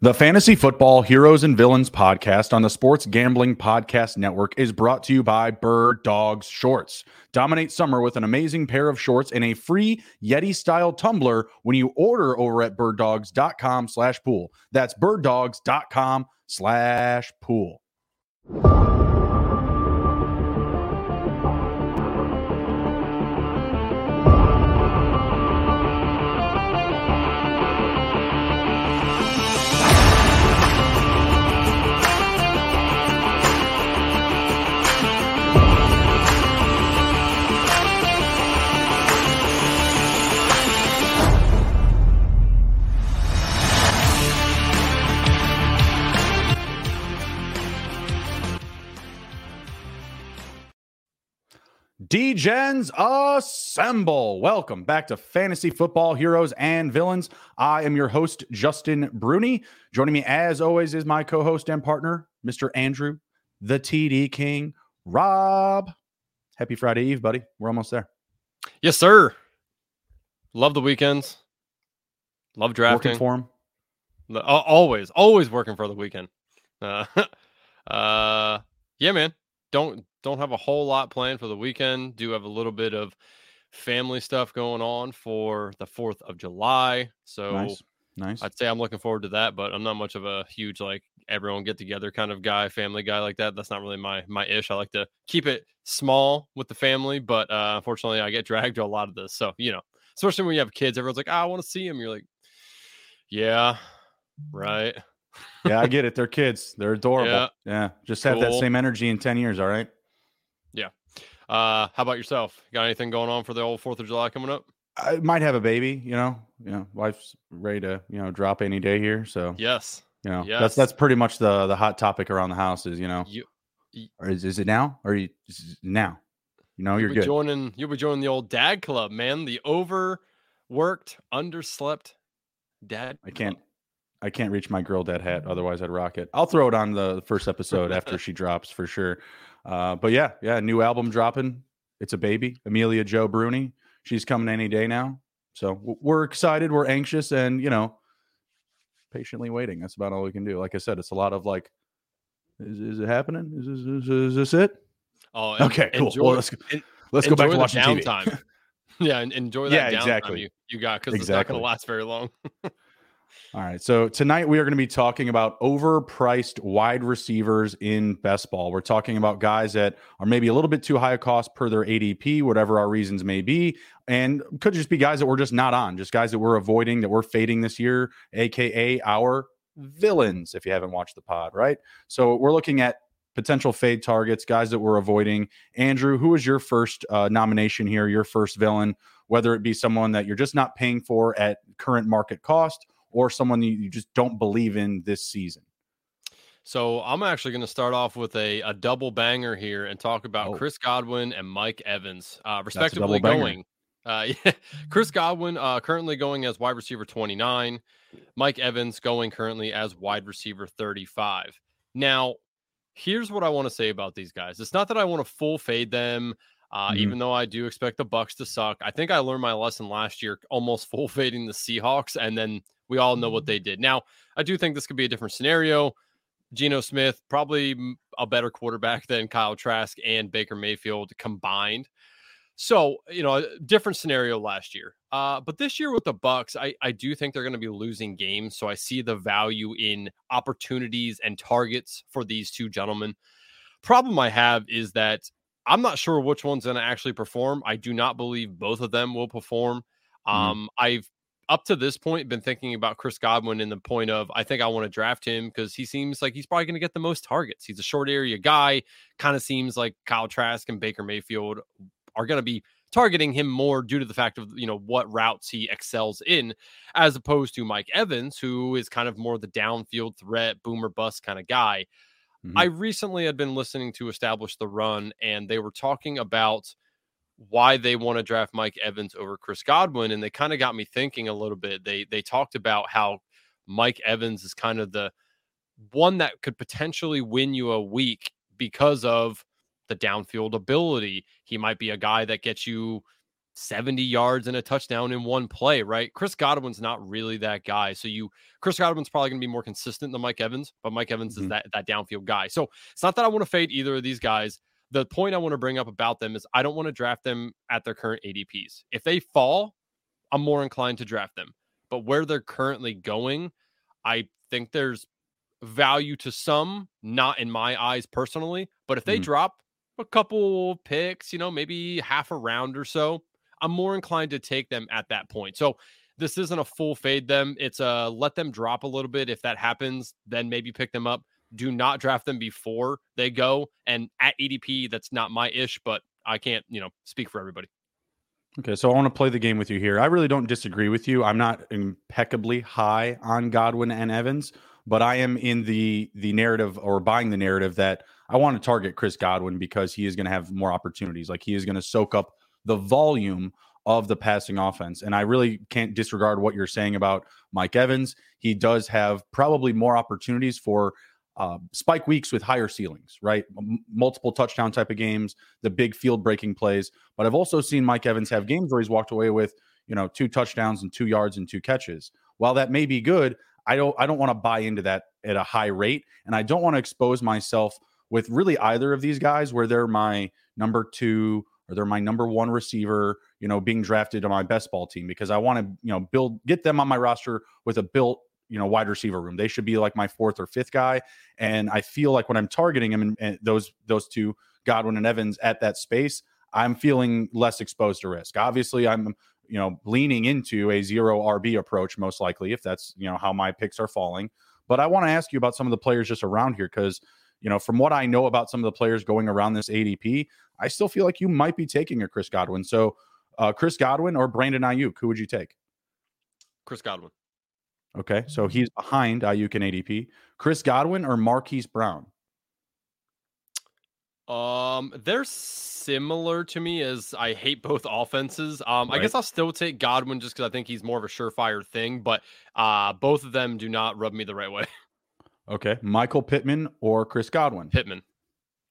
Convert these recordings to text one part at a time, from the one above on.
The Fantasy Football Heroes and Villains podcast on the Sports Gambling Podcast Network is brought to you by Bird Dogs Shorts. Dominate summer with an amazing pair of shorts and a free Yeti style tumbler when you order over at birddogs.com slash pool. That's birddogs.com slash pool. Degens assemble. Welcome back to Fantasy Football Heroes and Villains. I am your host, Justin Bruni. Joining me, as always, is my co host and partner, Mr. Andrew, the TD King, Raub. Happy Friday Eve, buddy. We're almost there. Yes, sir. Love the weekends. Love drafting. Working for him. Always, always working for the weekend. Uh, uh, yeah, man. Don't don't have a whole lot planned for the weekend. Do have a little bit of family stuff going on for the 4th of July. So nice. nice. I'd say I'm looking forward to that, but I'm not much of a huge like everyone get together kind of guy, family guy like that. That's not really my my ish. I like to keep it small with the family, but uh, unfortunately I get dragged to a lot of this. So, you know, especially when you have kids, everyone's like, oh, "I want to see them." You're like, "Yeah, right." yeah, I get it. They're kids. They're adorable. Yeah. yeah. Just have cool. that same energy in 10 years, all right? Yeah. Uh, how about yourself? Got anything going on for the old Fourth of July coming up? I might have a baby. You know, you know, wife's ready to you know drop any day here. So yes, you know, yes. that's that's pretty much the the hot topic around the house. Is you know, you, you or is, is it now or you, now? You know, you're you'll good. Joining, you'll be joining the old dad club, man. The overworked, underslept dad. I can't. I can't reach my girl dad hat. Otherwise, I'd rock it. I'll throw it on the first episode after she drops for sure. Uh, but yeah, yeah, new album dropping. It's a baby, Amelia Joe Bruni. She's coming any day now. So we're excited, we're anxious, and you know, patiently waiting. That's about all we can do. Like I said, it's a lot of like, is, is it happening? Is this, is, is this it? Oh, okay, cool. Enjoy, well, let's let's go back to watching downtime. yeah, enjoy that yeah, downtime exactly. you, you got because exactly. it's not going to last very long. All right. So tonight we are going to be talking about overpriced wide receivers in best ball. We're talking about guys that are maybe a little bit too high a cost per their ADP, whatever our reasons may be, and could just be guys that we're just not on, just guys that we're avoiding, that we're fading this year, aka our villains. If you haven't watched the pod, right? So we're looking at potential fade targets, guys that we're avoiding. Andrew, who is your first uh, nomination here? Your first villain, whether it be someone that you're just not paying for at current market cost or someone you, just don't believe in this season? So I'm actually going to start off with a, a double banger here and talk about oh. Chris Godwin and Mike Evans, uh, respectively going. Uh, yeah, Chris Godwin uh, currently going as wide receiver 29, Mike Evans going currently as wide receiver 35. Now, here's what I want to say about these guys. It's not that I want to full fade them. Uh, mm-hmm. Even though I do expect the Bucs to suck, I think I learned my lesson last year, almost full fading the Seahawks, and then we all know what mm-hmm. they did. Now, I do think this could be a different scenario. Geno Smith, probably a better quarterback than Kyle Trask and Baker Mayfield combined. So, you know, a different scenario last year. Uh, but this year with the Bucs, I, I do think they're going to be losing games. So I see the value in opportunities and targets for these two gentlemen. Problem I have is that I'm not sure which one's going to actually perform. I do not believe both of them will perform. Mm-hmm. Um, I've up to this point been thinking about Chris Godwin in the point of I think I want to draft him because he seems like he's probably going to get the most targets. He's a short area guy. Kind of seems like Kyle Trask and Baker Mayfield are going to be targeting him more due to the fact of you know what routes he excels in, as opposed to Mike Evans, who is kind of more the downfield threat, boomer bust kind of guy. Mm-hmm. I recently had been listening to Establish the Run, and they were talking about why they want to draft Mike Evans over Chris Godwin, and they kind of got me thinking a little bit. They they talked about how Mike Evans is kind of the one that could potentially win you a week because of the downfield ability. He might be a guy that gets you 70 yards and a touchdown in one play, right? Chris Godwin's not really that guy. So you Chris Godwin's probably going to be more consistent than Mike Evans, but Mike Evans mm-hmm. is that that downfield guy. So it's not that I want to fade either of these guys. The point I want to bring up about them is I don't want to draft them at their current ADPs. If they fall, I'm more inclined to draft them. But where they're currently going, I think there's value to some, not in my eyes personally. But if they mm-hmm. drop a couple picks, you know, maybe half a round or so, I'm more inclined to take them at that point. So this isn't a full fade them. It's a let them drop a little bit. If that happens, then maybe pick them up. Do not draft them before they go. And at ADP, that's not my ish, but I can't, you know, speak for everybody. Okay, so I want to play the game with you here. I really don't disagree with you. I'm not impeccably high on Godwin and Evans, but I am in the the narrative or buying the narrative that I want to target Chris Godwin because he is going to have more opportunities. Like he is going to soak up the volume of the passing offense. And I really can't disregard what you're saying about Mike Evans. He does have probably more opportunities for uh, spike weeks with higher ceilings, right? M- multiple touchdown type of games, the big field breaking plays. But I've also seen Mike Evans have games where he's walked away with, you know, two touchdowns and two yards and two catches. While that may be good, I don't I don't want to buy into that at a high rate, and I don't want to expose myself with really either of these guys where they're my number two or they're my number one receiver, you know, being drafted on my best ball team because I want to, you know, build get them on my roster with a built you know wide receiver room. They should be like my fourth or fifth guy, and I feel like when I'm targeting them and, and those those two Godwin and Evans at that space, I'm feeling less exposed to risk. Obviously, I'm you know leaning into a zero RB approach most likely if that's you know how my picks are falling. But I want to ask you about some of the players just around here because you know from what I know about some of the players going around this ADP, I still feel like you might be taking a Chris Godwin. So uh, Chris Godwin or Brandon Aiyuk, who would you take? Chris Godwin. Okay, so mm-hmm. he's behind Aiyuk and ADP. Chris Godwin or Marquise Brown? Um, they're similar to me as I hate both offenses. Um, right. I guess I'll still take Godwin just because I think he's more of a surefire thing, but uh, both of them do not rub me the right way. Okay, Michael Pittman or Chris Godwin? Pittman.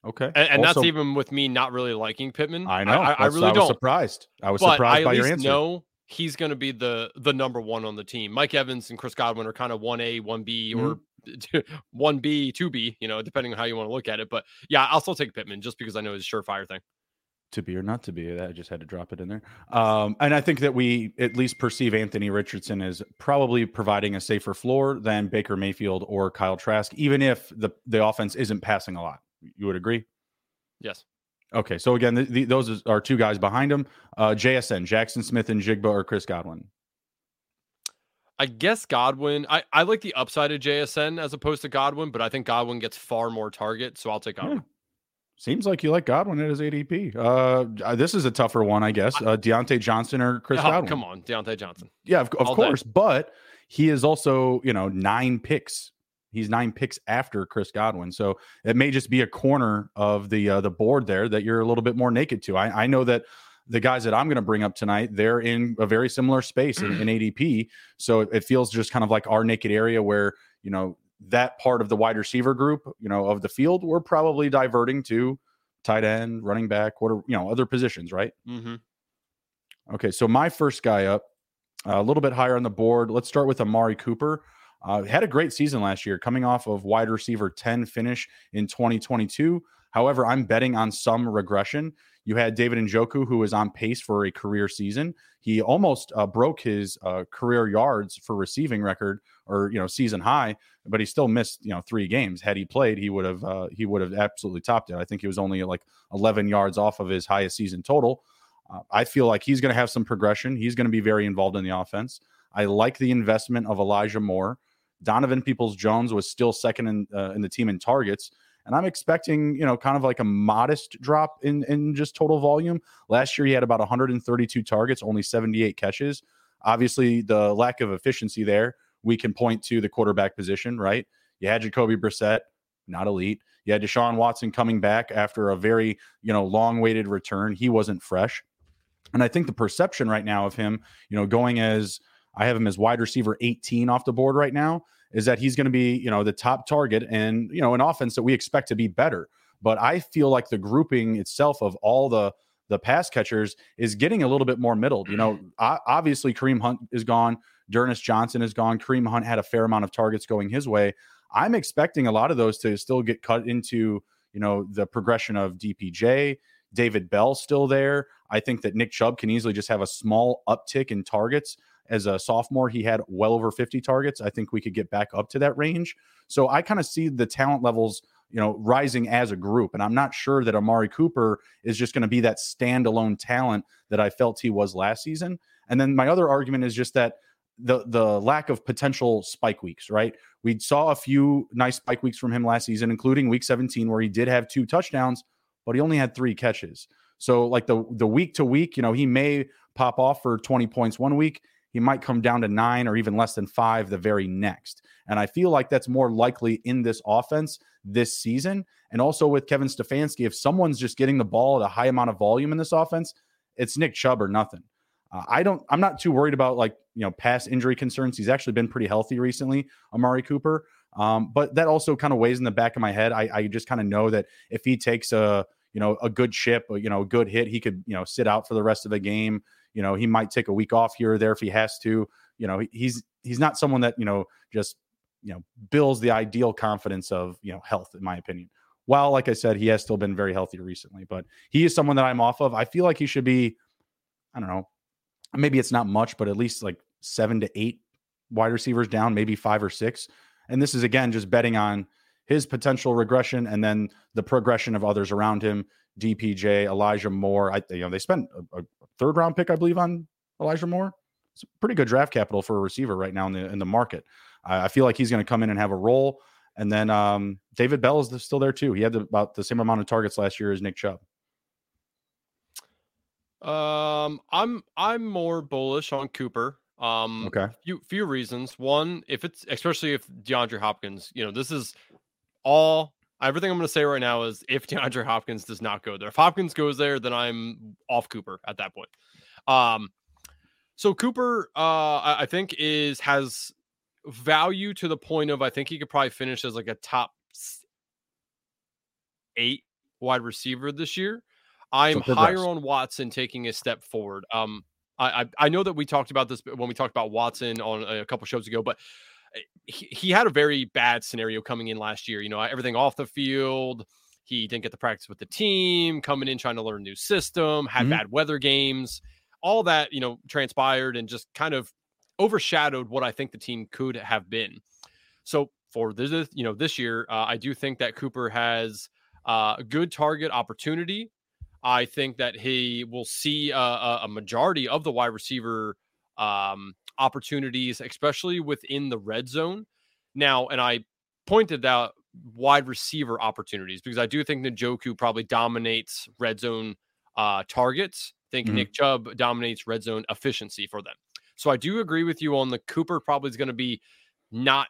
Okay, and, and also, that's even with me not really liking Pittman. I know. I, I, I really I don't. Surprised. I was surprised I by your answer. Know he's going to be the the number one on the team. Mike Evans and Chris Godwin are kind of one A, one B, or mm-hmm. one B, two B. You know, depending on how you want to look at it. But yeah, I'll still take Pittman just because I know his surefire thing. To be or not to be, I just had to drop it in there. Um, and I think that we at least perceive Anthony Richardson as probably providing a safer floor than Baker Mayfield or Kyle Trask, even if the the offense isn't passing a lot. You would agree? Yes. Okay, so again, the, the, those are two guys behind him. Uh, JSN, Jaxon Smith-Njigba or Chris Godwin. I guess Godwin. I, I like the upside of JSN as opposed to Godwin, but I think Godwin gets far more target, so I'll take Godwin. Yeah. Seems like you like Godwin at his ADP. Uh, this is a tougher one, I guess. Uh, Diontae Johnson or Chris oh, Godwin. Come on, Diontae Johnson. Yeah, of, of course, day. but he is also you know nine picks He's nine picks after Chris Godwin, so it may just be a corner of the uh, the board there that you're a little bit more naked to. I, I know that the guys that I'm going to bring up tonight, they're in a very similar space in, in ADP, so it, it feels just kind of like our naked area where you know that part of the wide receiver group, you know, of the field, we're probably diverting to tight end, running back, quarter, you know, other positions, right? Mm-hmm. Okay, so my first guy up, uh, a little bit higher on the board. Let's start with Amari Cooper. Uh, had a great season last year, coming off of wide receiver 10 finish in 2022. However, I'm betting on some regression. You had David Njoku, who is on pace for a career season. He almost uh, broke his uh, career yards for receiving record or you know season high, but he still missed you know three games. Had he played, he would have uh, he would have absolutely topped it. I think he was only like 11 yards off of his highest season total. Uh, I feel like he's going to have some progression. He's going to be very involved in the offense. I like the investment of Elijah Moore. Donovan Peoples Jones was still second in, uh, in the team in targets. And I'm expecting, you know, kind of like a modest drop in, in just total volume. Last year, he had about 132 targets, only 78 catches. Obviously, the lack of efficiency there, we can point to the quarterback position, right? You had Jacoby Brissett, not elite. You had Deshaun Watson coming back after a very, you know, long waited return. He wasn't fresh. And I think the perception right now of him, you know, going as I have him as wide receiver 18 off the board right now. Is that he's going to be, you know, the top target and, you know, an offense that we expect to be better. But I feel like the grouping itself of all the the pass catchers is getting a little bit more middled. You know, mm-hmm. obviously Kareem Hunt is gone, D'Ernest Johnson is gone. Kareem Hunt had a fair amount of targets going his way. I'm expecting a lot of those to still get cut into, you know, the progression of DPJ. David Bell still there. I think that Nick Chubb can easily just have a small uptick in targets. As a sophomore, he had well over 50 targets. I think we could get back up to that range. So I kind of see the talent levels you know, rising as a group. And I'm not sure that Amari Cooper is just going to be that standalone talent that I felt he was last season. And then my other argument is just that the the lack of potential spike weeks, right? We saw a few nice spike weeks from him last season, including week 17, where he did have two touchdowns, but he only had three catches. So like the the week to week, you know, he may pop off for 20 points one week. He might come down to nine or even less than five the very next. And I feel like that's more likely in this offense this season. And also with Kevin Stefanski, if someone's just getting the ball at a high amount of volume in this offense, it's Nick Chubb or nothing. Uh, I don't. I'm not too worried about like you know past injury concerns. He's actually been pretty healthy recently, Amari Cooper. Um, but that also kind of weighs in the back of my head. I, I just kind of know that if he takes a you know a good chip, you know a good hit, he could you know sit out for the rest of the game. You know he might take a week off here or there if he has to. You know he's he's not someone that you know just you know builds the ideal confidence of you know health in my opinion. While like i said he has still been very healthy recently but he is someone that i'm off of. I feel like he should be i don't know maybe it's not much but at least like seven to eight wide receivers down maybe five or six. And this is again just betting on his potential regression and then the progression of others around him. Dpj elijah moore i you know they spent a, a third round pick i believe on elijah moore it's pretty good draft capital for a receiver right now in the in the market I, I feel like he's going to come in and have a role. And then um, David Bell is still there too. He had the, about the same amount of targets last year as Nick Chubb. Um, I'm I'm more bullish on Cooper. Um, okay. Few few reasons. One, if it's especially if DeAndre Hopkins, you know, this is all everything I'm going to say right now is if DeAndre Hopkins does not go there. If Hopkins goes there, then I'm off Cooper at that point. Um, so Cooper, uh, I think is has value to the point of I think he could probably finish as like a top eight wide receiver this year. I'm higher on Watson taking a step forward. Um, I, I, I know that we talked about this when we talked about Watson on a couple shows ago, but he, he had a very bad scenario coming in last year. You know, everything off the field. He didn't get the practice with the team, coming in trying to learn a new system, had mm-hmm. bad weather games. All that, you know, transpired and just kind of overshadowed what I think the team could have been. So for this, you know, this year, uh, I do think that Cooper has uh, a good target opportunity. I think that he will see a, a majority of the wide receiver um, opportunities, especially within the red zone. Now, and I pointed out wide receiver opportunities because I do think Njoku probably dominates red zone uh, targets. I think mm-hmm. Nick Chubb dominates red zone efficiency for them. So I do agree with you on the Cooper probably is going to be not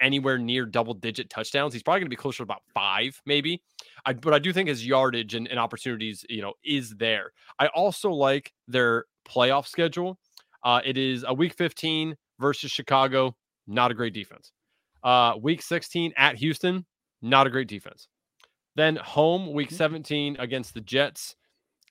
anywhere near double digit touchdowns. He's probably going to be closer to about five, maybe. I, but I do think his yardage and, and opportunities, you know, is there. I also like their playoff schedule. Uh, it is a week 15 versus Chicago, not a great defense. Uh, week 16 at Houston, not a great defense. Then home week mm-hmm. 17 against the Jets.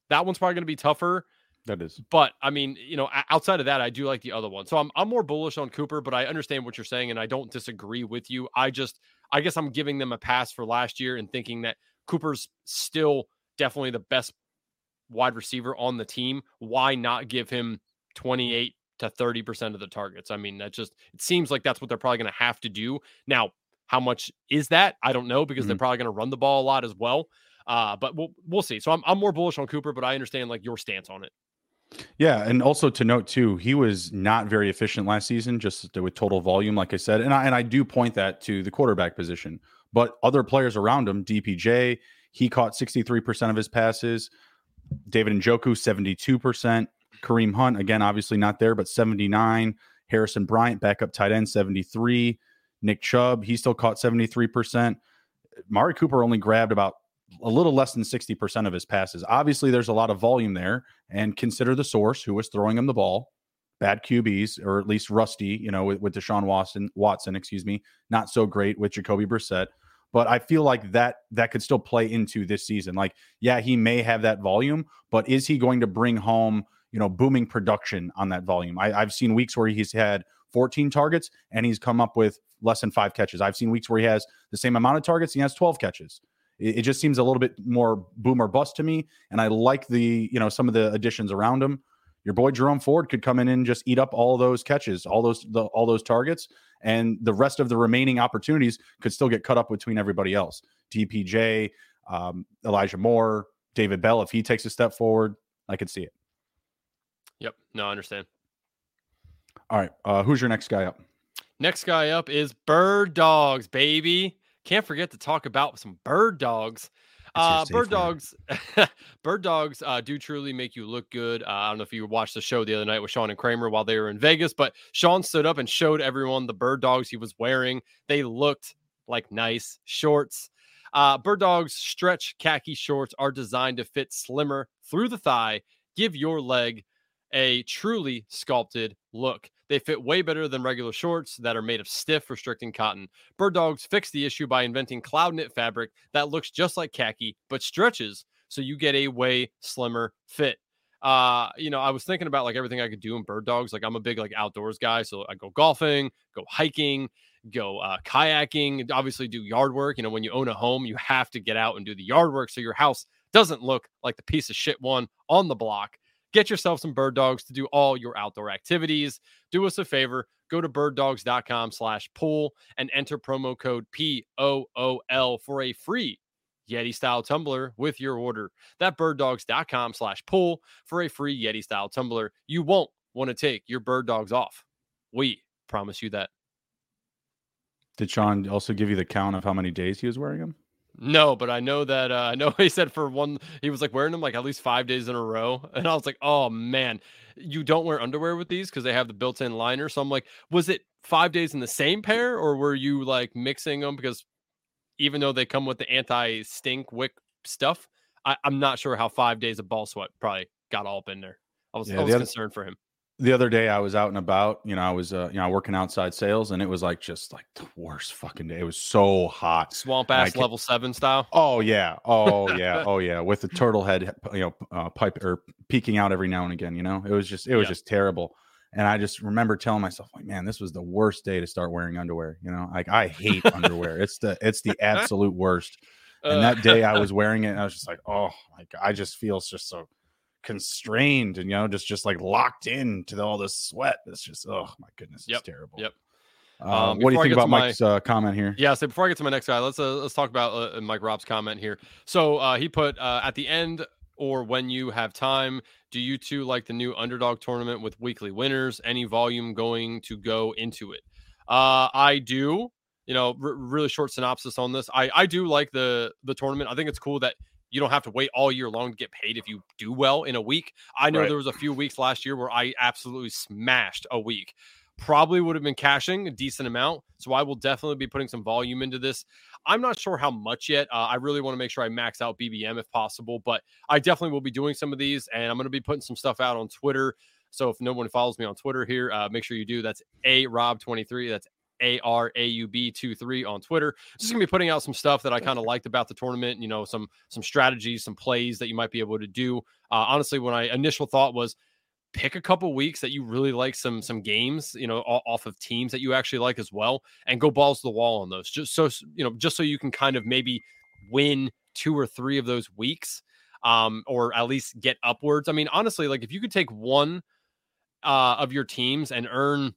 That one's probably going to be tougher. That is. But I mean, you know, outside of that, I do like the other one. So I'm I'm more bullish on Cooper, but I understand what you're saying and I don't disagree with you. I just I guess I'm giving them a pass for last year and thinking that Cooper's still definitely the best wide receiver on the team. Why not give him 28 to 30% of the targets? I mean, that just it seems like that's what they're probably going to have to do. Now, how much is that? I don't know because mm-hmm. they're probably going to run the ball a lot as well. Uh, but we'll we'll see. So I'm I'm more bullish on Cooper, but I understand like your stance on it. Yeah, and also to note too, he was not very efficient last season, just with total volume, like I said, and I and I do point that to the quarterback position, but other players around him, DPJ, he caught sixty three percent of his passes, David Njoku seventy two percent, Kareem Hunt again, obviously not there, but seventy nine, Harrison Bryant, backup tight end, seventy three, Nick Chubb, he still caught seventy three percent. Mari Cooper only grabbed about a little less than 60% of his passes. Obviously, there's a lot of volume there, and consider the source who was throwing him the ball. Bad QBs, or at least rusty, you know, with, with Deshaun Watson, Watson, excuse me, not so great with Jacoby Brissett. but I feel like that that could still play into this season. Like, yeah, he may have that volume, but is he going to bring home, you know, booming production on that volume? I, I've seen weeks where he's had 14 targets and he's come up with less than five catches. I've seen weeks where he has the same amount of targets, he has 12 catches. It, it just seems a little bit more boom or bust to me. And I like the, you know, some of the additions around him. Your boy Jerome Ford could come in and just eat up all those catches, all those the, all those targets, and the rest of the remaining opportunities could still get cut up between everybody else. DPJ, um, Elijah Moore, David Bell. If he takes a step forward, I could see it. Yep. No, I understand. All right. Uh, who's your next guy up? Next guy up is Bird Dogs, baby. Can't forget to talk about some bird dogs. Uh, bird dogs, bird dogs uh, do truly make you look good. Uh, I don't know if you watched the show the other night with Sean and Kramer while they were in Vegas, but Sean stood up and showed everyone the bird dogs he was wearing. They looked like nice shorts. Uh, bird dogs stretch khaki shorts are designed to fit slimmer through the thigh, give your leg a truly sculpted look. They fit way better than regular shorts that are made of stiff, restricting cotton. Bird Dogs fixed the issue by inventing cloud knit fabric that looks just like khaki but stretches so you get a way slimmer fit. Uh, you know, I was thinking about like everything I could do in bird dogs. Like I'm a big like outdoors guy, so I go golfing, go hiking, go uh, kayaking, obviously do yard work. You know, when you own a home, you have to get out and do the yard work so your house doesn't look like the piece of shit one on the block. Get yourself some bird dogs to do all your outdoor activities. Do us a favor, go to birddogs.com slash pool and enter promo code P-O-O-L for a free Yeti style tumbler with your order. That birddogs.com slash pool for a free Yeti style tumbler. You won't want to take your bird dogs off. We promise you that. Did Sean also give you the count of how many days he was wearing them? No, but I know that uh, I know he said for one he was like wearing them like at least five days in a row, and I was like, oh man, you don't wear underwear with these because they have the built-in liner. So I'm like, was it five days in the same pair, or were you like mixing them because even though they come with the anti-stink wick stuff, I, am not sure how five days of ball sweat probably got all up in there. I was, yeah, I was other, concerned for him the other day I was out and about, you know, I was uh, you know, working outside sales and it was like just like the worst fucking day. It was so hot. Swamp ass level 7 style. Oh yeah. Oh yeah. oh yeah, with the turtle head, you know, uh, pipe or peeking out every now and again, you know. It was just it was just terrible. And I just remember telling myself like, man, this was the worst day to start wearing underwear, you know? Like I hate underwear. It's the it's the absolute worst. And that day I was wearing it I was just like, oh, like I just feel just so constrained and you know just just like locked in to all this sweat. It's just oh my goodness, yep. it's terrible. Yep. Uh, um, what do you think about Mike's uh, comment here? Yeah, so before I get to my next guy, let's uh, let's talk about uh, Mike Rob's comment here. So uh, he put uh, at the end or when you have time, do you two like the new underdog tournament with weekly winners? Any volume going to go into it? I do. You know, r- really short synopsis on this. I I do like the the tournament. I think it's cool that you don't have to wait all year long to get paid if you do well in a week. I know right. there was a few weeks last year where I absolutely smashed a week. Probably would have been cashing a decent amount. So I will definitely be putting some volume into this. I'm not sure how much yet. Uh, I really want to make sure I max out BBM if possible, but I definitely will be doing some of these and I'm going to be putting some stuff out on Twitter. So if no one follows me on Twitter here, uh, make sure you do. That's a Raub 23. That's a R A U B 2 3 on Twitter. Just gonna be putting out some stuff that I kind of liked about the tournament, you know, some some strategies, some plays that you might be able to do. Uh, honestly, when I initial thought was pick a couple weeks that you really like some some games, you know, off of teams that you actually like as well, and go balls to the wall on those. Just so you know, just so you can kind of maybe win two or three of those weeks, um, or at least get upwards. I mean, honestly, like if you could take one uh, of your teams and earn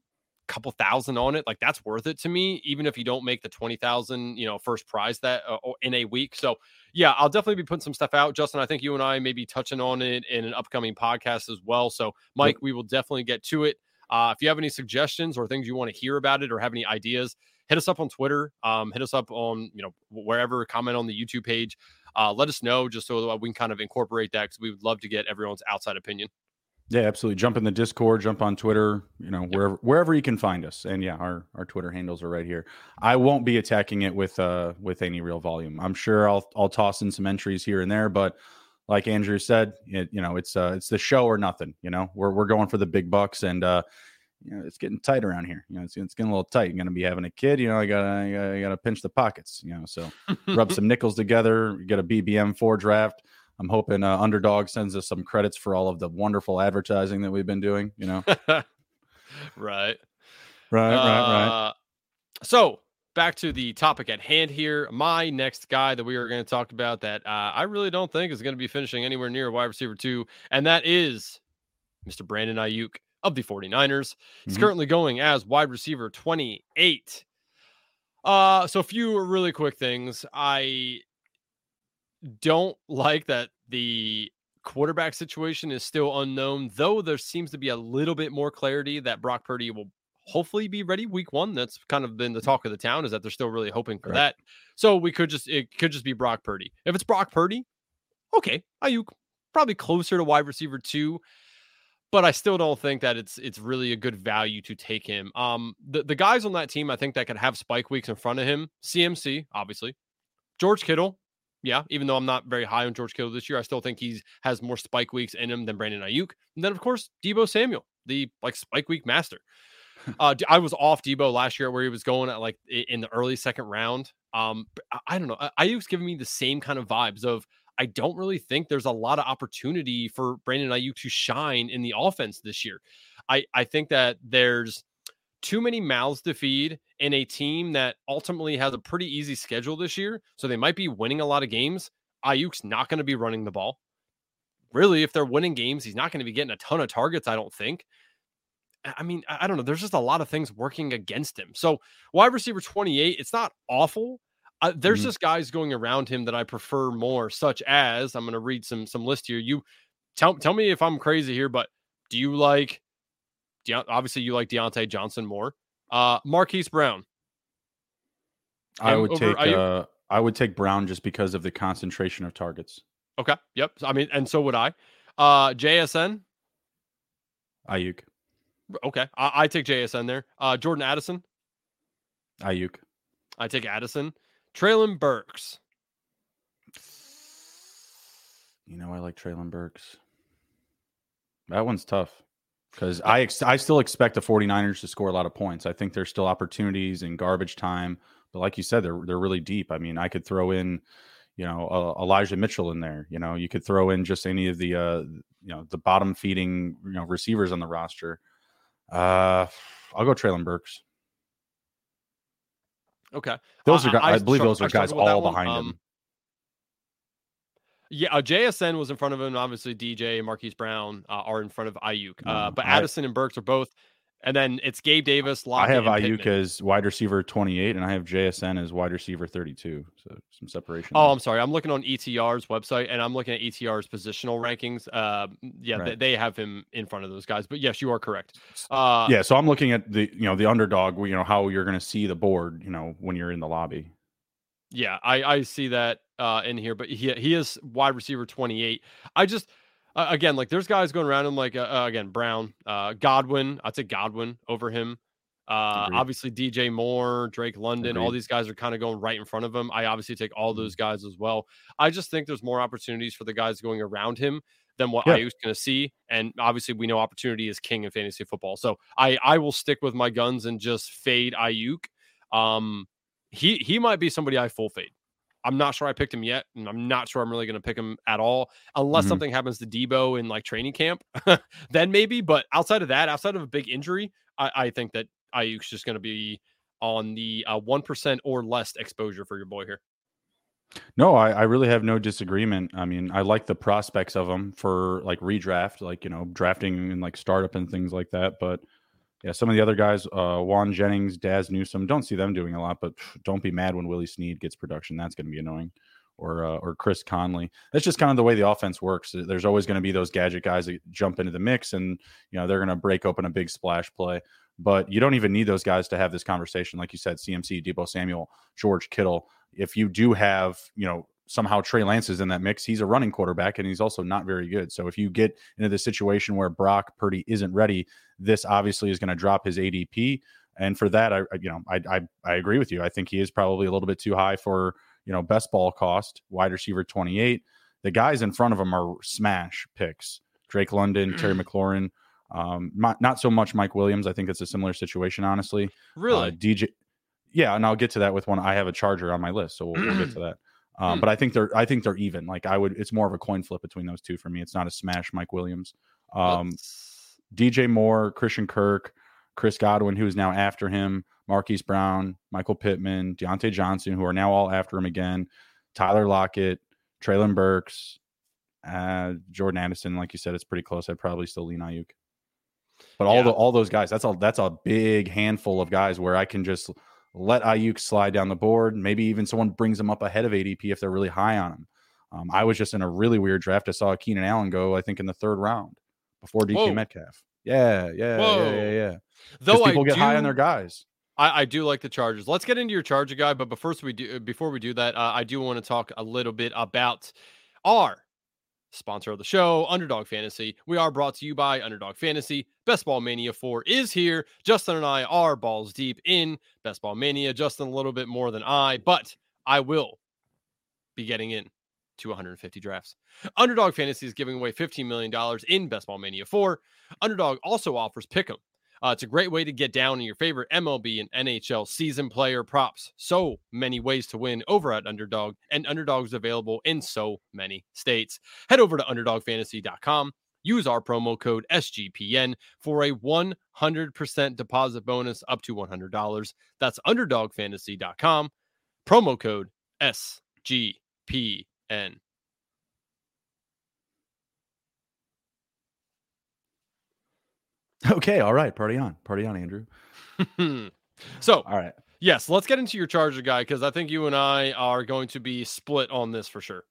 couple thousand on it, like that's worth it to me, even if you don't make the 20,000, you know, first prize that uh, in a week. So, yeah, I'll definitely be putting some stuff out. Justin, I think you and I may be touching on it in an upcoming podcast as well. So, Mike, we will definitely get to it. Uh, if you have any suggestions or things you want to hear about it or have any ideas, hit us up on Twitter. Um, hit us up on, you know, wherever, comment on the YouTube page. Uh, let us know just so that we can kind of incorporate that because we would love to get everyone's outside opinion. Yeah, absolutely. Jump in the Discord, jump on Twitter, you know, wherever wherever you can find us. And yeah, our our Twitter handles are right here. I won't be attacking it with uh with any real volume. I'm sure I'll I'll toss in some entries here and there, but like Andrew said, it, you know, it's uh it's the show or nothing, you know. We're we're going for the big bucks and uh you know, it's getting tight around here. You know, it's, it's getting a little tight. You're going to be having a kid. You know, I gotta, I gotta, I gotta pinch the pockets. You know, so rub some nickels together. Get a BBM four draft. I'm hoping uh, Underdog sends us some credits for all of the wonderful advertising that we've been doing. You know, right, right, right, right. Uh, so back to the topic at hand here. My next guy that we are going to talk about that uh, I really don't think is going to be finishing anywhere near wide receiver two, and that is Mr. Brandon Aiyuk of the 49ers. He's mm-hmm. currently going as wide receiver 28. Uh, so a few really quick things. I don't like that the quarterback situation is still unknown, though there seems to be a little bit more clarity that Brock Purdy will hopefully be ready week one. That's kind of been the talk of the town is that they're still really hoping for right. that. So we could just it could just be Brock Purdy. If it's Brock Purdy, okay, Aiyuk probably closer to wide receiver two but I still don't think that it's it's really a good value to take him. Um, the the guys on that team, I think that could have spike weeks in front of him. CMC, obviously, George Kittle, yeah. Even though I'm not very high on George Kittle this year, I still think he's has more spike weeks in him than Brandon Aiyuk. And then of course Deebo Samuel, the like spike week master. uh, I was off Deebo last year where he was going at like in the early second round. Um, I don't know. Aiyuk's giving me the same kind of vibes of I don't really think there's a lot of opportunity for Brandon Aiyuk to shine in the offense this year. I, I think that there's too many mouths to feed in a team that ultimately has a pretty easy schedule this year. So they might be winning a lot of games. Aiyuk's not going to be running the ball. Really, if they're winning games, he's not going to be getting a ton of targets, I don't think. I mean, I don't know. There's just a lot of things working against him. So, wide receiver 28, it's not awful, uh, there's mm-hmm. just guys going around him that I prefer more, such as I'm going to read some some list here. You tell tell me if I'm crazy here, but do you like? Obviously, you like Diontae Johnson more. Uh, Marquise Brown. I would take. Uh, I would take Brown just because of the concentration of targets. Okay. Yep. I mean, and so would I. Uh, JSN. Aiyuk. Okay, I, I take JSN there. Uh, Jordan Addison. Aiyuk. I take Addison. Treylon Burks. You know, I like Treylon Burks. That one's tough because I ex- I still expect the 49ers to score a lot of points. I think there's still opportunities in garbage time, but like you said, they're they're really deep. I mean, I could throw in, you know, uh, Elijah Mitchell in there. You know, you could throw in just any of the uh, you know the bottom feeding you know receivers on the roster. Uh, I'll go Treylon Burks. Okay, those uh, are I, I believe those are guys all behind um, him. Yeah, uh, JSN was in front of him. Obviously, DJ and Marquise Brown uh, are in front of Aiyuk. Uh, but Addison and Burks are both and then it's Gabe Davis. Lockett, I have Aiyuk as wide receiver 28, and I have JSN as wide receiver 32. So some separation. Oh, there. I'm sorry. I'm looking on ETR's website, and I'm looking at ETR's positional rankings. Uh, yeah, right. they, they, have him in front of those guys. But yes, you are correct. Uh, yeah. So I'm looking at the you know the underdog. You know how you're going to see the board. You know when you're in the lobby. Yeah, I I see that uh, in here, but he he is wide receiver 28. I just uh, again, like there's guys going around him, like uh, uh, again Brown, uh, Godwin. I'd say Godwin over him. Uh, obviously, DJ Moore, Drake London, Agreed. all these guys are kind of going right in front of him. I obviously take all those mm-hmm. guys as well. I just think there's more opportunities for the guys going around him than what yeah. Aiyuk's going to see. And obviously, we know opportunity is king in fantasy football. So I I will stick with my guns and just fade Aiyuk. Um, he he might be somebody I full fade. I'm not sure I picked him yet, and I'm not sure I'm really going to pick him at all unless mm-hmm. something happens to Deebo in like training camp. then maybe, but outside of that, outside of a big injury, I, I think that Aiyuk's just going to be on the uh, one uh, or less exposure for your boy here. No, I, I really have no disagreement. I mean, I like the prospects of them for like redraft, like you know, drafting and like startup and things like that. But yeah, some of the other guys, uh, Jauan Jennings, Dazz Newsome, don't see them doing a lot, but don't be mad when Willie Snead gets production. That's going to be annoying. Or uh, or Chris Conley. That's just kind of the way the offense works. There's always going to be those gadget guys that jump into the mix, and you know they're going to break open a big splash play. But you don't even need those guys to have this conversation, like you said, CMC, Deebo Samuel, George Kittle. If you do have, you know, somehow Trey Lance is in that mix. He's a running quarterback and he's also not very good. So if you get into the situation where Brock Purdy isn't ready, this obviously is going to drop his ADP. And for that, I you know I, I I agree with you. I think he is probably a little bit too high for you know best ball cost. Wide receiver twenty eight. The guys in front of him are smash picks. Drake London, Terry mm. McLaurin Um, not, not so much Mike Williams. I think it's a similar situation, honestly. Really, uh, DJ. Yeah, and I'll get to that with one. I have a Charger on my list, so we'll, we'll get to that. Um. But I think they're I think they're even. Like I would, it's more of a coin flip between those two for me. It's not a smash, Mike Williams. Um, DJ Moore, Christian Kirk, Chris Godwin, who is now after him, Marquise Brown, Michael Pittman, Diontae Johnson, who are now all after him again, Tyler Lockett, Treylon Burks, uh, Jordan Addison. Like you said, it's pretty close. I'd probably still lean Aiyuk. But all yeah. the all those guys, that's a that's a big handful of guys where I can just let Aiyuk slide down the board. Maybe even someone brings them up ahead of ADP if they're really high on him. Um, I was just in a really weird draft. I saw Keenan Allen go, I think, in the third round before DK Whoa. Metcalf. Yeah, yeah, Whoa. yeah, yeah, yeah. Though people I get do, high on their guys. I, I, do like the Chargers. Let's get into your Charger guy, but before we do, before we do that, uh, I do want to talk a little bit about our sponsor of the show, Underdog Fantasy. We are brought to you by Underdog Fantasy. Best Ball Mania 4 is here. Justin and I are balls deep in Best Ball Mania. Justin a little bit more than I, but I will be getting in to 150 drafts. Underdog Fantasy is giving away $15 million in Best Ball Mania 4. Underdog also offers Pick'em. Uh, it's a great way to get down in your favorite MLB and NHL season player props. So many ways to win over at Underdog, and Underdog's available in so many states. Head over to UnderdogFantasy.com. Use our promo code SGPN for a 100% deposit bonus up to $100. That's UnderdogFantasy.com. Promo code SGPN. Okay, all right. Party on. Party on, Andrew. so, all right. Yes, let's get into your Charger guy because I think you and I are going to be split on this for sure.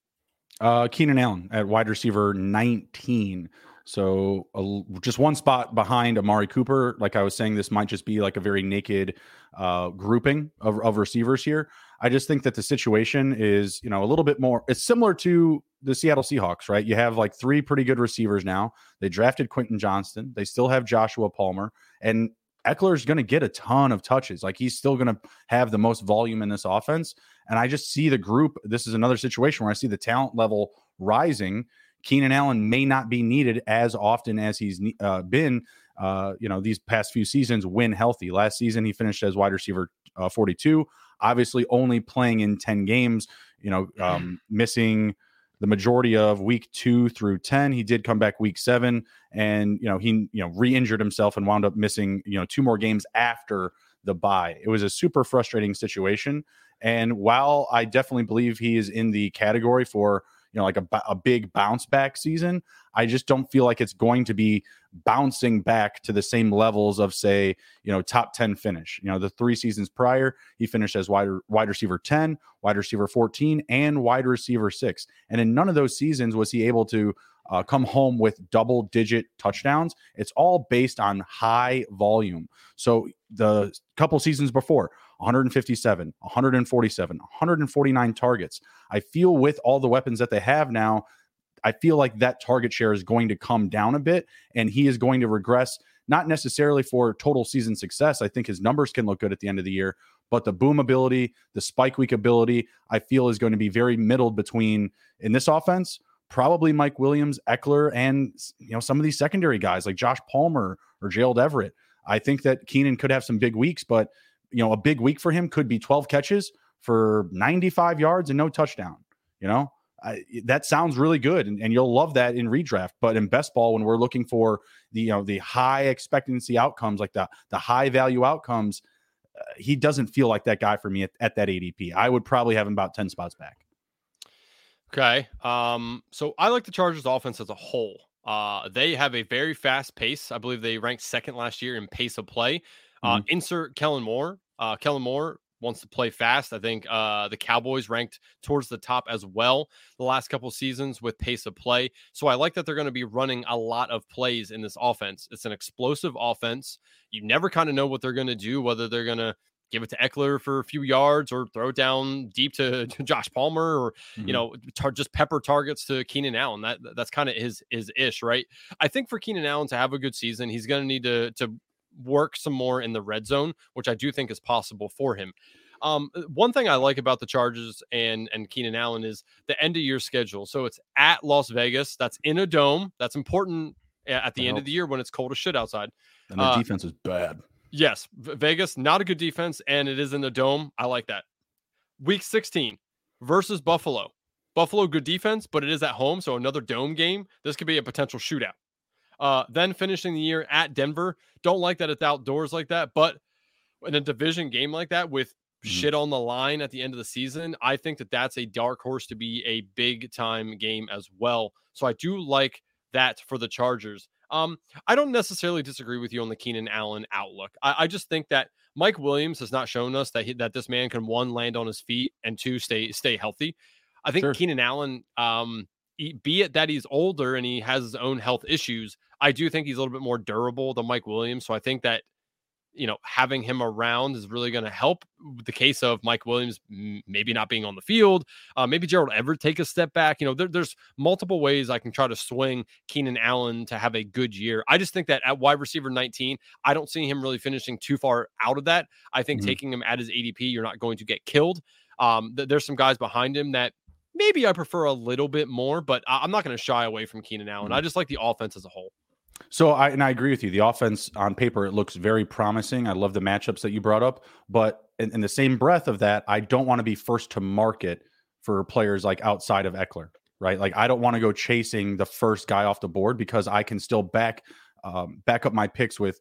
Uh, Keenan Allen at wide receiver 19. So uh, just one spot behind Amari Cooper. Like I was saying, this might just be like a very naked uh, grouping of, of receivers here. I just think that the situation is, you know, a little bit more. It's similar to the Seattle Seahawks, right? You have like three pretty good receivers now. They drafted Quentin Johnston. They still have Joshua Palmer, and Ekeler's going to get a ton of touches. Like he's still going to have the most volume in this offense. And I just see the group. This is another situation where I see the talent level rising. Keenan Allen may not be needed as often as he's uh, been, uh, you know, these past few seasons when healthy. Last season, he finished as wide receiver uh, 42 obviously only playing in 10 games, you know, um, missing the majority of week two through 10. He did come back week seven and, you know, he, you know, re injured himself and wound up missing, you know, two more games after the bye. It was a super frustrating situation. And while I definitely believe he is in the category for, know, like a, a big bounce back season, I just don't feel like it's going to be bouncing back to the same levels of say you know top 10 finish. You know the three seasons prior he finished as wide, wide receiver 10 wide receiver 14 and wide receiver 6 and in none of those seasons was he able to uh, come home with double digit touchdowns. It's all based on high volume. So the couple seasons before 157 147 149 targets i feel with all the weapons that they have now I feel like that target share is going to come down a bit and he is going to regress, not necessarily for total season success. I think his numbers can look good at the end of the year, but the boom ability, the spike week ability, I feel is going to be very middled between in this offense, probably Mike Williams, Ekeler, and you know, some of these secondary guys like Josh Palmer or Gerald Everett. I think that Keenan could have some big weeks, but you know, a big week for him could be 12 catches for 95 yards and no touchdown. You know, I, that sounds really good, and, and, you'll love that in redraft. But in best ball, when we're looking for the you know the high expectancy outcomes, like the the high value outcomes, uh, he doesn't feel like that guy for me at, at that ADP. I would probably have him about ten spots back. Okay, um, so I like the Chargers' offense as a whole. Uh, they have a very fast pace. I believe they ranked second last year in pace of play. Uh, mm-hmm. Insert Kellen Moore. Uh, Kellen Moore wants to play fast. I think uh, the Cowboys ranked towards the top as well the last couple seasons with pace of play. So I like that they're going to be running a lot of plays in this offense. It's an explosive offense. You never kind of know what they're going to do, whether they're going to give it to Ekeler for a few yards or throw it down deep to, to Josh Palmer or mm-hmm. you know tar- just pepper targets to Keenan Allen. That that's kind of his his ish, right? I think for Keenan Allen to have a good season, he's going to need to to work some more in the red zone, which I do think is possible for him. Um, uh, one thing I like about the Chargers and and Keenan Allen is the end of year schedule. So it's at Las Vegas. That's in a dome. That's important at the that end helps. of the year when it's cold as shit outside. And the uh, defense is bad. Yes, Vegas not a good defense, and it is in the dome. I like that. Week 16 versus Buffalo. Buffalo good defense, but it is at home, so another dome game. This could be a potential shootout. Uh, then finishing the year at Denver. Don't like that it's outdoors like that, but in a division game like that with mm-hmm. shit on the line at the end of the season, I think that that's a dark horse to be a big time game as well. So I do like that for the Chargers. Um, I don't necessarily disagree with you on the Keenan Allen outlook. I, I just think that Mike Williams has not shown us that he, that this man can one land on his feet and two stay stay healthy. I think sure. Keenan Allen, um, be it that he's older and he has his own health issues, I do think he's a little bit more durable than Mike Williams. So I think that you know, having him around is really going to help. The case of Mike Williams maybe not being on the field, uh, maybe Gerald Everett take a step back. You know, there, there's multiple ways I can try to swing Keenan Allen to have a good year. I just think that at wide receiver 19, I don't see him really finishing too far out of that. I think mm-hmm. taking him at his ADP, you're not going to get killed. Um, th- there's some guys behind him that maybe I prefer a little bit more, but I- am not going to shy away from Keenan Allen. Mm-hmm. I just like the offense as a whole. So I and I agree with you. The offense on paper it looks very promising. I love the matchups that you brought up, but in, in the same breath of that, I don't want to be first to market for players like outside of Ekeler, right? Like I don't want to go chasing the first guy off the board because I can still back um, back up my picks with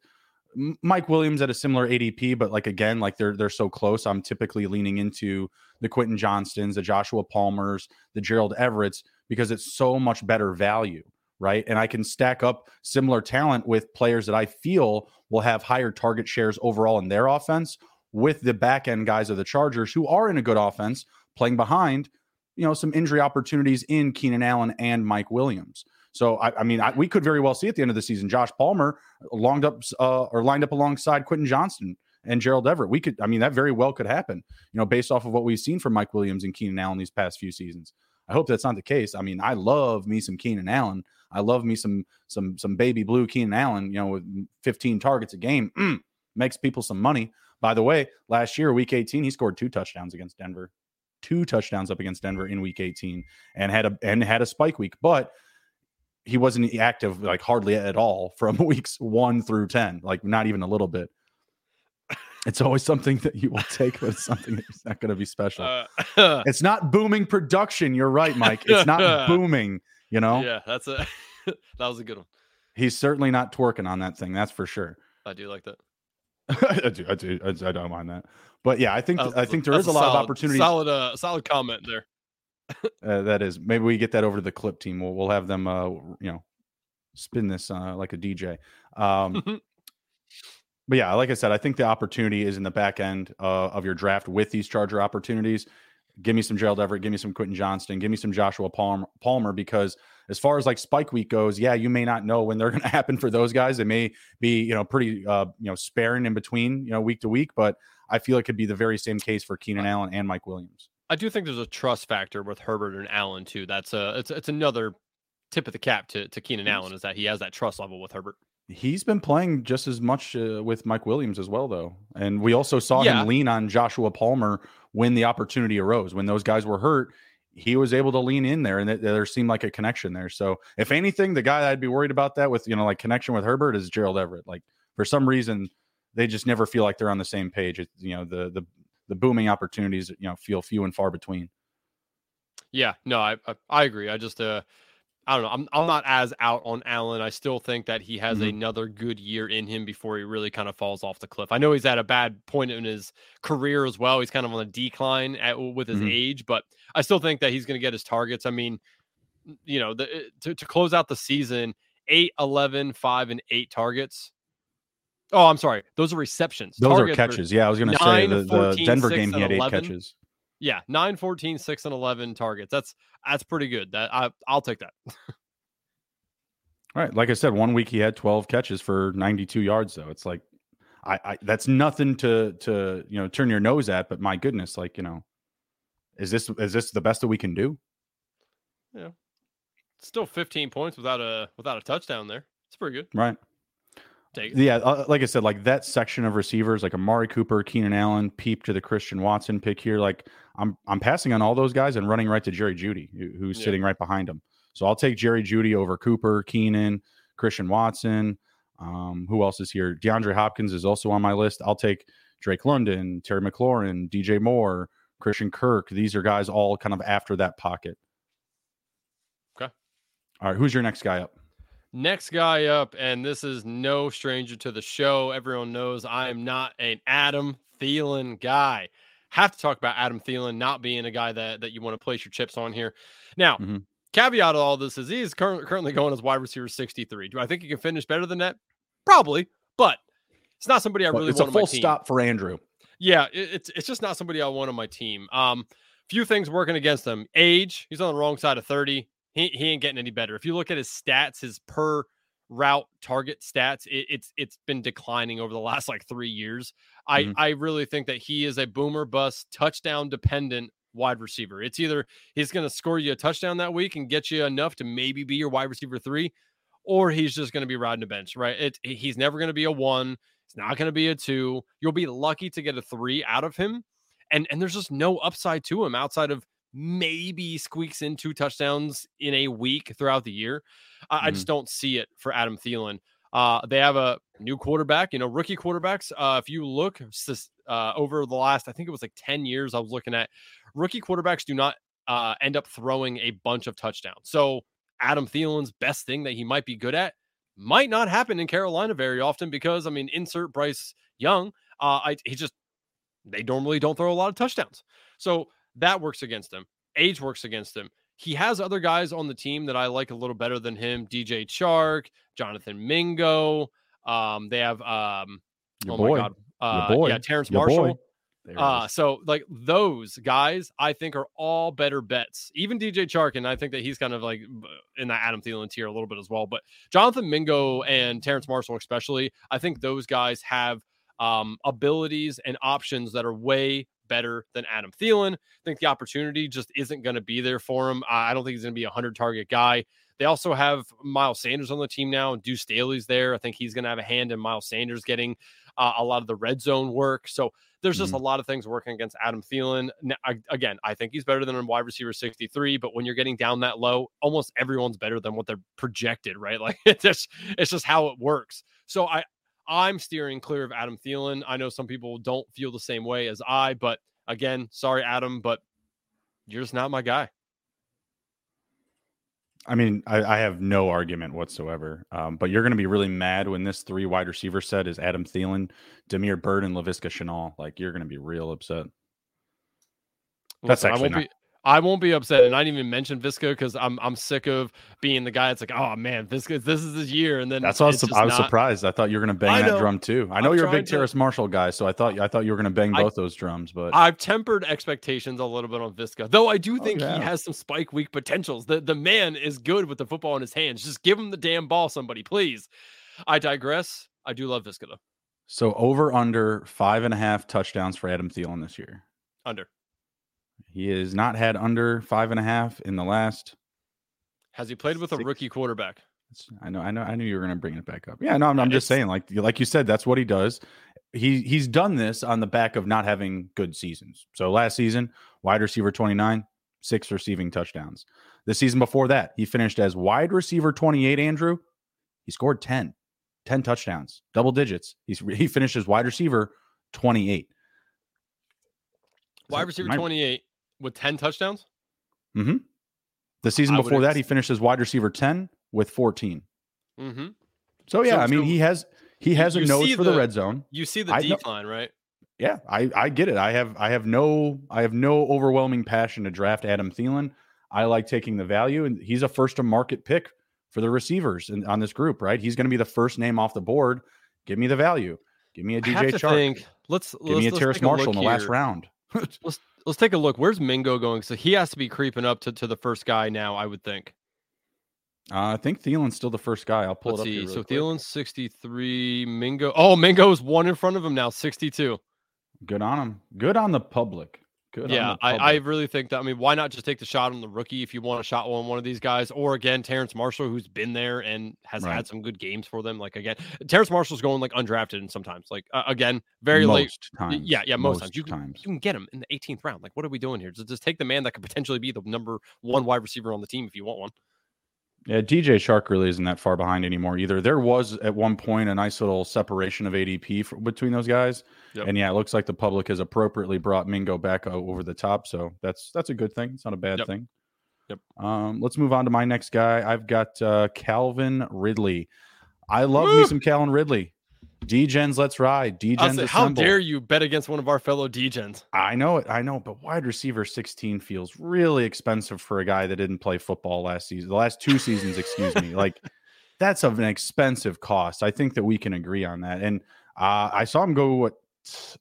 Mike Williams at a similar ADP, but like again, like they're they're so close. I'm typically leaning into the Quentin Johnstons, the Joshua Palmers, the Gerald Everetts because it's so much better value right? And I can stack up similar talent with players that I feel will have higher target shares overall in their offense with the back end guys of the Chargers who are in a good offense playing behind, you know, some injury opportunities in Keenan Allen and Mike Williams. So I, I mean, I, we could very well see at the end of the season Josh Palmer lined up uh, or lined up alongside Quentin Johnston and Gerald Everett. We could, I mean, that very well could happen. You know, based off of what we've seen from Mike Williams and Keenan Allen these past few seasons. I hope that's not the case. I mean, I love me some Keenan Allen. I love me some some some baby blue Keenan Allen. You know, with 15 targets a game, mm, makes people some money. By the way, last year, Week 18, he scored two touchdowns against Denver, two touchdowns up against Denver in Week 18, and had a and had a spike week, but he wasn't active like hardly at all from weeks one through 10, like not even a little bit. It's always something that you will take, but it's something that's not going to be special. Uh, it's not booming production. You're right, Mike. It's not booming. You know. Yeah, that's a that was a good one. He's certainly not twerking on that thing. That's for sure. I do like that. I do. I do. I, don't mind that. But yeah, I think I think there is a, a lot solid, of opportunity. Solid, uh, solid comment there. Uh, that is. Maybe we get that over to the clip team. We'll we'll have them. Uh, you know, spin this uh, like a DJ. Um, but yeah, like I said, I think the opportunity is in the back end uh, of your draft with these Charger opportunities. Give me some Gerald Everett, give me some Quentin Johnston, give me some Joshua Palmer, Palmer because as far as like spike week goes, yeah, you may not know when they're going to happen for those guys. They may be, you know, pretty, uh, you know, sparing in between, you know, week to week. But I feel it could be the very same case for Keenan Allen and Mike Williams. I do think there's a trust factor with Herbert and Allen too. That's a it's it's another tip of the cap to to Keenan Allen is that he has that trust level with Herbert. He's been playing just as much uh, with Mike Williams as well, though. And we also saw yeah. him lean on Joshua Palmer when the opportunity arose. When those guys were hurt, he was able to lean in there, and th- there seemed like a connection there. So, if anything, the guy I'd be worried about that with, you know, like connection with Herbert is Gerald Everett. Like for some reason, they just never feel like they're on the same page. It, you know, the the the booming opportunities, you know, feel few and far between. Yeah, no, I I, I agree. I just uh I don't know. I'm I'm not as out on Allen. I still think that he has mm-hmm. another good year in him before he really kind of falls off the cliff. I know he's at a bad point in his career as well. He's kind of on a decline at, with his mm-hmm. age, but I still think that he's going to get his targets. I mean, you know, the, eh, to, to close out the season, 8, 11, 5, and 8 targets. Oh, I'm sorry. Those are receptions. Those targets are catches. Yeah, I was going to say the, 14, the Denver game, he had 8 catches. Yeah, 9, 14, 6, and 11 targets. That's that's pretty good. That I I'll take that. All right. Like I said, one week he had 12 catches for 92 yards, though. It's like I, I that's nothing to to you know turn your nose at, but my goodness, like, you know, is this is this the best that we can do? Yeah. Still 15 points without a without a touchdown there. It's pretty good. Right. Yeah, uh, like I said, like that section of receivers, like Amari Cooper, Keenan Allen, peep to the Christian Watson pick here. Like I'm, I'm passing on all those guys and running right to Jerry Jeudy, who's yeah. sitting right behind him. So I'll take Jerry Jeudy over Cooper, Keenan, Christian Watson. Um, who else is here? DeAndre Hopkins is also on my list. I'll take Drake London, Terry McLaurin, DJ Moore, Christian Kirk. These are guys all kind of after that pocket. Okay. All right. Who's your next guy up? Next guy up, and this is no stranger to the show. Everyone knows I am not an Adam Thielen guy. Have to talk about Adam Thielen not being a guy that, that you want to place your chips on here. Now, mm-hmm. caveat of all this is he's cur- currently going as wide receiver 63. Do I think he can finish better than that? Probably, but it's not somebody I really it's want. It's a full stop for Andrew. Yeah, it, it's it's just not somebody I want on my team. Um, few things working against him. Age, he's on the wrong side of 30 he, he ain't getting any better. If you look at his stats, his per route target stats, it, it's it's been declining over the last like three years. I mm-hmm. I really think that he is a boomer bust touchdown dependent wide receiver. It's either he's going to score you a touchdown that week and get you enough to maybe be your wide receiver three, or he's just going to be riding the bench. Right? It, he's never going to be a one. It's not going to be a two. You'll be lucky to get a three out of him, and and there's just no upside to him outside of maybe squeaks in two touchdowns in a week throughout the year. I, mm-hmm. I just don't see it for Adam Thielen. Uh, they have a new quarterback, you know, rookie quarterbacks. Uh, if you look uh, over the last, I think it was like 10 years, I was looking at rookie quarterbacks do not uh, end up throwing a bunch of touchdowns. So Adam Thielen's best thing that he might be good at might not happen in Carolina very often because, I mean, insert Bryce Young. Uh, I, he just, they normally don't throw a lot of touchdowns. So that works against him. Age works against him. He has other guys on the team that I like a little better than him. DJ Chark, Jonathan Mingo. Um, they have um, Your oh boy. my god, uh, boy. yeah, Terrace Your Marshall. Uh, so like those guys, I think are all better bets. Even DJ Chark, and I think that he's kind of like in that Adam Thielen tier a little bit as well. But Jonathan Mingo and Terrace Marshall, especially, I think those guys have um, abilities and options that are way better than Adam Thielen. I think the opportunity just isn't going to be there for him. I don't think he's going to be a 100 target guy. They also have Miles Sanders on the team now, and Deuce Staley's there. I think he's going to have a hand in Miles Sanders getting uh, a lot of the red zone work. So there's just mm-hmm. a lot of things working against Adam Thielen. Now, I, again, I think he's better than a wide receiver 63, but when you're getting down that low, almost everyone's better than what they're projected, right? Like it's just it's just how it works. So I I'm steering clear of Adam Thielen. I know some people don't feel the same way as I, but again, sorry, Adam, but you're just not my guy. I mean, I, I have no argument whatsoever. Um, but you're going to be really mad when this three wide receiver set is Adam Thielen, Damiere Byrd, and Laviska Shenault. Like you're going to be real upset. That's Listen, actually not. Be, I won't be upset, and I didn't even mention Viska because I'm I'm sick of being the guy that's like, oh man, Viska, this is his year, and then that's why I was, I was not... surprised. I thought you were going to bang that drum too. I know I'm you're a big to... Terrace Marshall guy, so I thought I thought you were going to bang both I, those drums. But I've tempered expectations a little bit on Viska, though I do oh, think oh, yeah. he has some spike week potentials. The the man is good with the football in his hands. Just give him the damn ball, somebody, please. I digress. I do love Viska though. So over under five and a half touchdowns for Adam Thielen this year. Under. He has not had under five and a half in the last. Has he played with six. a rookie quarterback? I know, I know, I knew you were going to bring it back up. Yeah, no, I'm, I'm just saying, like, like you said, that's what he does. He he's done this on the back of not having good seasons. So last season, wide receiver 29, six receiving touchdowns. The season before that, he finished as wide receiver 28. Andrew, he scored 10, 10 touchdowns, double digits. He's he finished as wide receiver 28. Wide receiver 28 with 10 touchdowns? Mm-hmm. The season before that, he finished as wide receiver 10 with 14. Mm-hmm. So yeah, so, I mean, so he has he has a nose for the, the, red zone. You see the I decline, know, right? Yeah, I I get it. I have I have no I have no overwhelming passion to draft Adam Thielen. I like taking the value, and he's a first to market pick for the receivers in, on this group, right? He's going to be the first name off the board. Give me the value. Give me a DJ Chark. Think, let's give let's, me a Terrace Marshall in the last round. let's let's take a look. Where's Mingo going? So he has to be creeping up to, to the first guy now, I would think. Uh, I think Thielen's still the first guy. I'll pull Let's it up. See. Really so quick. Thielen's 63. Mingo. Oh, Mingo's one in front of him now, 62. Good on him. Good on the public. Good yeah, I, I really think that. I mean, why not just take the shot on the rookie if you want a shot on one of these guys, or again, Terrace Marshall, who's been there and has right. had some good games for them. Like again, Terrace Marshall's going like undrafted, and sometimes, like uh, again, very most late. Times. Yeah, yeah, most, most times. You, times. you can get him in the 18th round. Like, what are we doing here? Just, just take the man that could potentially be the number one wide receiver on the team if you want one. Yeah, DJ Chark really isn't that far behind anymore either. There was at one point a nice little separation of ADP for, between those guys, yep. and yeah, it looks like the public has appropriately brought Mingo back over the top. So that's that's a good thing. It's not a bad yep. thing. Yep. Um, let's move on to my next guy. I've got uh, Calvin Ridley. I love Woo! me some Calvin Ridley. Degens, let's ride. Degens, how dare you bet against one of our fellow Degens? I know it. I know, but wide receiver 16 feels really expensive for a guy that didn't play football last season. The last two seasons, excuse me. Like that's of an expensive cost. I think that we can agree on that. And uh, I saw him go what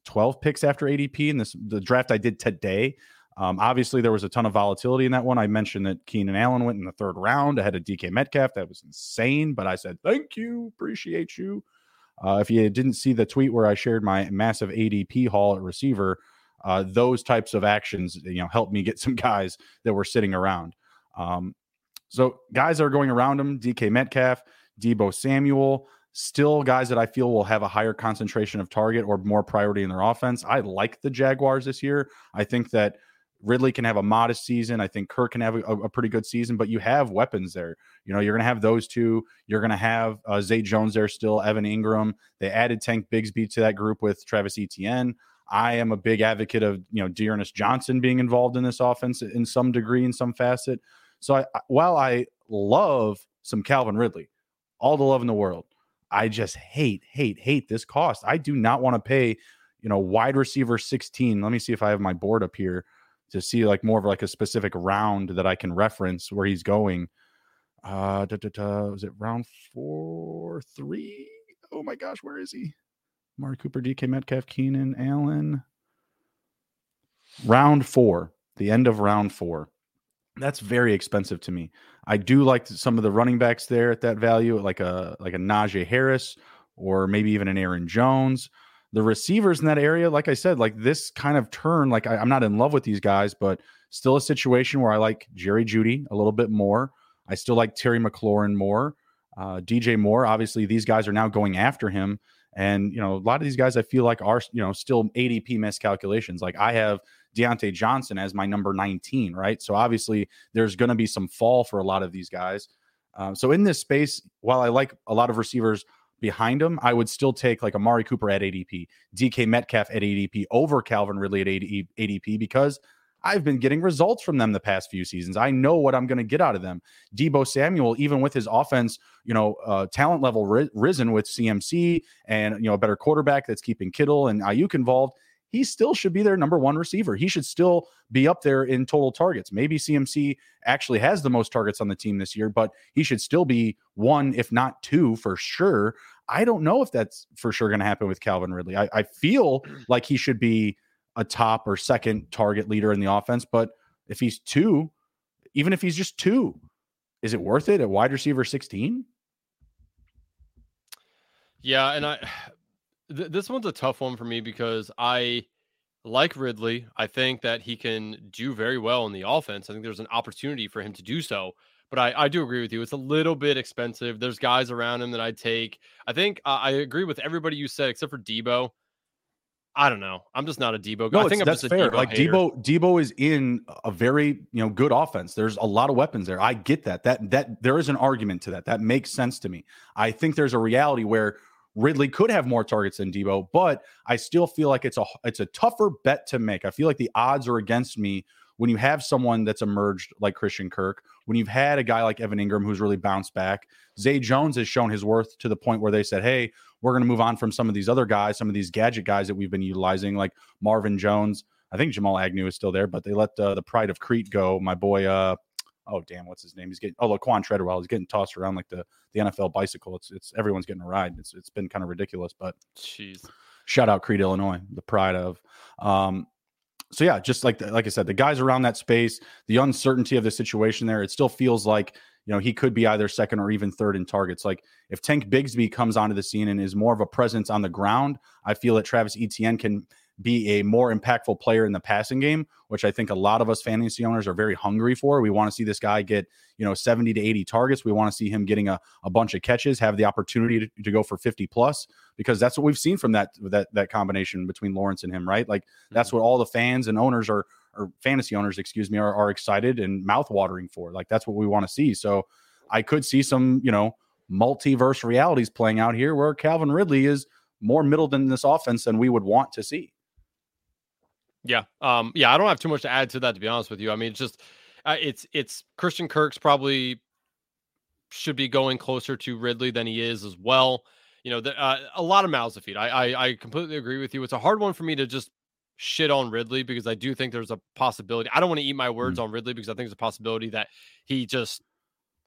12 picks after ADP in this the draft I did today. Um, obviously, there was a ton of volatility in that one. I mentioned that Keenan Allen went in the third round ahead of DK Metcalf. That was insane, but I said, thank you, appreciate you. Uh, if you didn't see the tweet where I shared my massive ADP haul at receiver, uh, those types of actions, you know, helped me get some guys that were sitting around. Um, so guys are going around him, DK Metcalf, Deebo Samuel, still guys that I feel will have a higher concentration of target or more priority in their offense. I like the Jaguars this year. I think that Ridley can have a modest season. I think Kirk can have a, a pretty good season, but you have weapons there. You know, you're going to have those two. You're going to have uh, Zay Jones there still, Evan Engram. They added Tank Bigsby to that group with Travis Etienne. I am a big advocate of, you know, D'Ernest Johnson being involved in this offense in some degree, in some facet. So I, while I love some Calvin Ridley, all the love in the world, I just hate, hate, hate this cost. I do not want to pay, you know, wide receiver 16. Let me see if I have my board up here to see like more of like a specific round that I can reference where he's going. Uh, da, da, da, was it round four, three? Oh my gosh, where is he? Mark Cooper, DK Metcalf, Keenan Allen. Round four, the end of round four. That's very expensive to me. I do like some of the running backs there at that value, like a like a Najee Harris or maybe even an Aaron Jones the receivers in that area, like I said, like this kind of turn, like I, am not in love with these guys, but still a situation where I like Jerry Jeudy a little bit more. I still like Terry McLaurin more. Uh, DJ Moore, obviously, these guys are now going after him. And, you know, a lot of these guys I feel like are, you know, still ADP miscalculations. Like I have Diontae Johnson as my number 19, right? So obviously there's going to be some fall for a lot of these guys. Uh, so in this space, while I like a lot of receivers behind him, I would still take like Amari Cooper at ADP, DK Metcalf at ADP over Calvin Ridley at ADP because I've been getting results from them the past few seasons. I know what I'm going to get out of them. Deebo Samuel, even with his offense, you know, uh, talent level ri- risen with CMC and you know a better quarterback that's keeping Kittle and Aiyuk involved, he still should be their number one receiver. He should still be up there in total targets. Maybe CMC actually has the most targets on the team this year, but he should still be one, if not two, for sure. I don't know if that's for sure going to happen with Calvin Ridley. I, I feel like he should be a top or second target leader in the offense, but if he's two, even if he's just two, is it worth it at wide receiver 16? Yeah, and I th- this one's a tough one for me because I like Ridley. I think that he can do very well in the offense. I think there's an opportunity for him to do so. But I, I do agree with you. It's a little bit expensive. There's guys around him that I'd take. I think uh, I agree with everybody you said except for Deebo. I don't know. I'm just not a Deebo guy. No, I think I'm that's fair. Deebo like hater. Debo, Deebo is in a very you know good offense. There's a lot of weapons there. I get that. That that there is an argument to that. That makes sense to me. I think there's a reality where Ridley could have more targets than Deebo, but I still feel like it's a it's a tougher bet to make. I feel like the odds are against me when you have someone that's emerged like Christian Kirk, when you've had a guy like Evan Engram who's really bounced back. Zay Jones has shown his worth to the point where they said, "Hey, we're going to move on from some of these other guys, some of these gadget guys that we've been utilizing, like Marvin Jones." I think Jamal Agnew is still there, but they let uh, the pride of Crete go. My boy, uh, oh damn, what's his name? He's getting oh Laquan Treadwell. He's getting tossed around like the the NFL bicycle. It's it's everyone's getting a ride. It's it's been kind of ridiculous, but jeez. Shout out Crete, Illinois, the pride of. Um, so yeah, just like like I said, the guys around that space, the uncertainty of the situation there, it still feels like you know he could be either second or even third in targets. Like if Tank Bigsby comes onto the scene and is more of a presence on the ground, I feel that Travis Etienne can be a more impactful player in the passing game, which I think a lot of us fantasy owners are very hungry for. We want to see this guy get, you know, 70 to 80 targets. We want to see him getting a, a bunch of catches, have the opportunity to, to, go for 50 plus, because that's what we've seen from that that that combination between Lawrence and him, right? Like that's mm-hmm. what all the fans and owners are or fantasy owners, excuse me, are, are excited and mouth watering for. Like that's what we want to see. So I could see some, you know, multiverse realities playing out here where Calvin Ridley is more middle than this offense than we would want to see. Yeah. Um, yeah, I don't have too much to add to that to be honest with you. I mean, it's just uh, it's it's Christian Kirk's probably should be going closer to Ridley than he is as well. You know, the, uh, a lot of mouths to feed. I, I I completely agree with you. It's a hard one for me to just shit on Ridley because I do think there's a possibility. I don't want to eat my words mm. on Ridley because I think there's a possibility that he just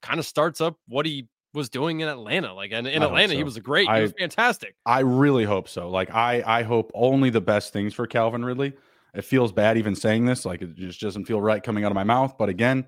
kind of starts up what he was doing in Atlanta. Like in, in Atlanta, so. he was a great, I, he was fantastic. I really hope so. Like I I hope only the best things for Calvin Ridley. It feels bad even saying this, like it just doesn't feel right coming out of my mouth. But again,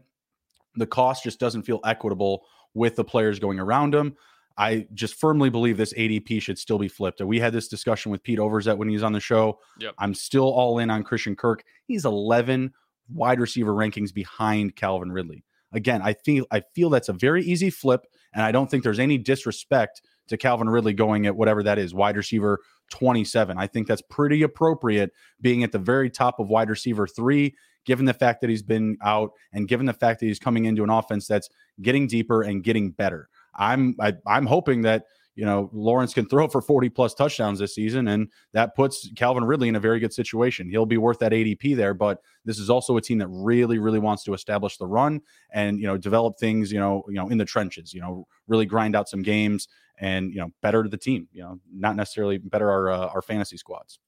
the cost just doesn't feel equitable with the players going around him. I just firmly believe this ADP should still be flipped. We had this discussion with Pete Overzet when he was on the show. Yep. I'm still all in on Christian Kirk. He's 11 wide receiver rankings behind Calvin Ridley. Again, I feel I feel that's a very easy flip, and I don't think there's any disrespect to Calvin Ridley going at whatever that is, wide receiver 27. I think that's pretty appropriate being at the very top of wide receiver three, given the fact that he's been out and given the fact that he's coming into an offense that's getting deeper and getting better. I'm I, am i am hoping that you know Lawrence can throw for 40 plus touchdowns this season, and that puts Calvin Ridley in a very good situation. He'll be worth that ADP there, but this is also a team that really, really wants to establish the run and you know develop things you know you know in the trenches. You know, really grind out some games and you know better to the team. You know, not necessarily better our uh, our fantasy squads.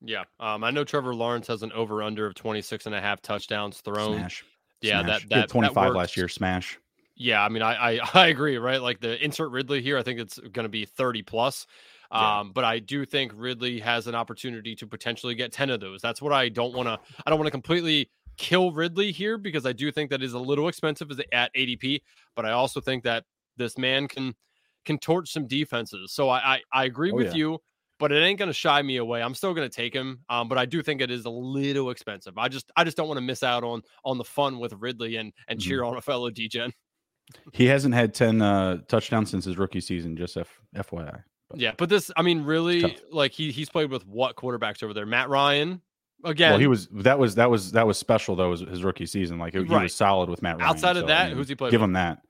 Yeah, um, I know Trevor Lawrence has an over under of 26 and a half touchdowns thrown. Smash. Yeah, Smash. that that 25 that last year. Smash. Yeah, I mean, I, I, I agree, right? Like the insert Ridley here, I think it's going to be 30 plus. Yeah. Um, but I do think Ridley has an opportunity to potentially get 10 of those. That's what I don't want to, I don't want to completely kill Ridley here because I do think that is a little expensive at ADP, but I also think that this man can, can torch some defenses. So I, I, I agree oh, with yeah. you, but it ain't going to shy me away. I'm still going to take him. Um, but I do think it is a little expensive. I just, I just don't want to miss out on, on the fun with Ridley and, and mm-hmm. cheer on a fellow Degen. He hasn't had 10 uh, touchdowns since his rookie season, just F- FYI. But yeah, but this, I mean, really, like he he's played with what quarterbacks over there? Matt Ryan, again. Well, he was that was that was that was special though. Was his rookie season like he right. was solid with Matt Ryan. Outside of so, that, I mean, who's he played? Give with? him that.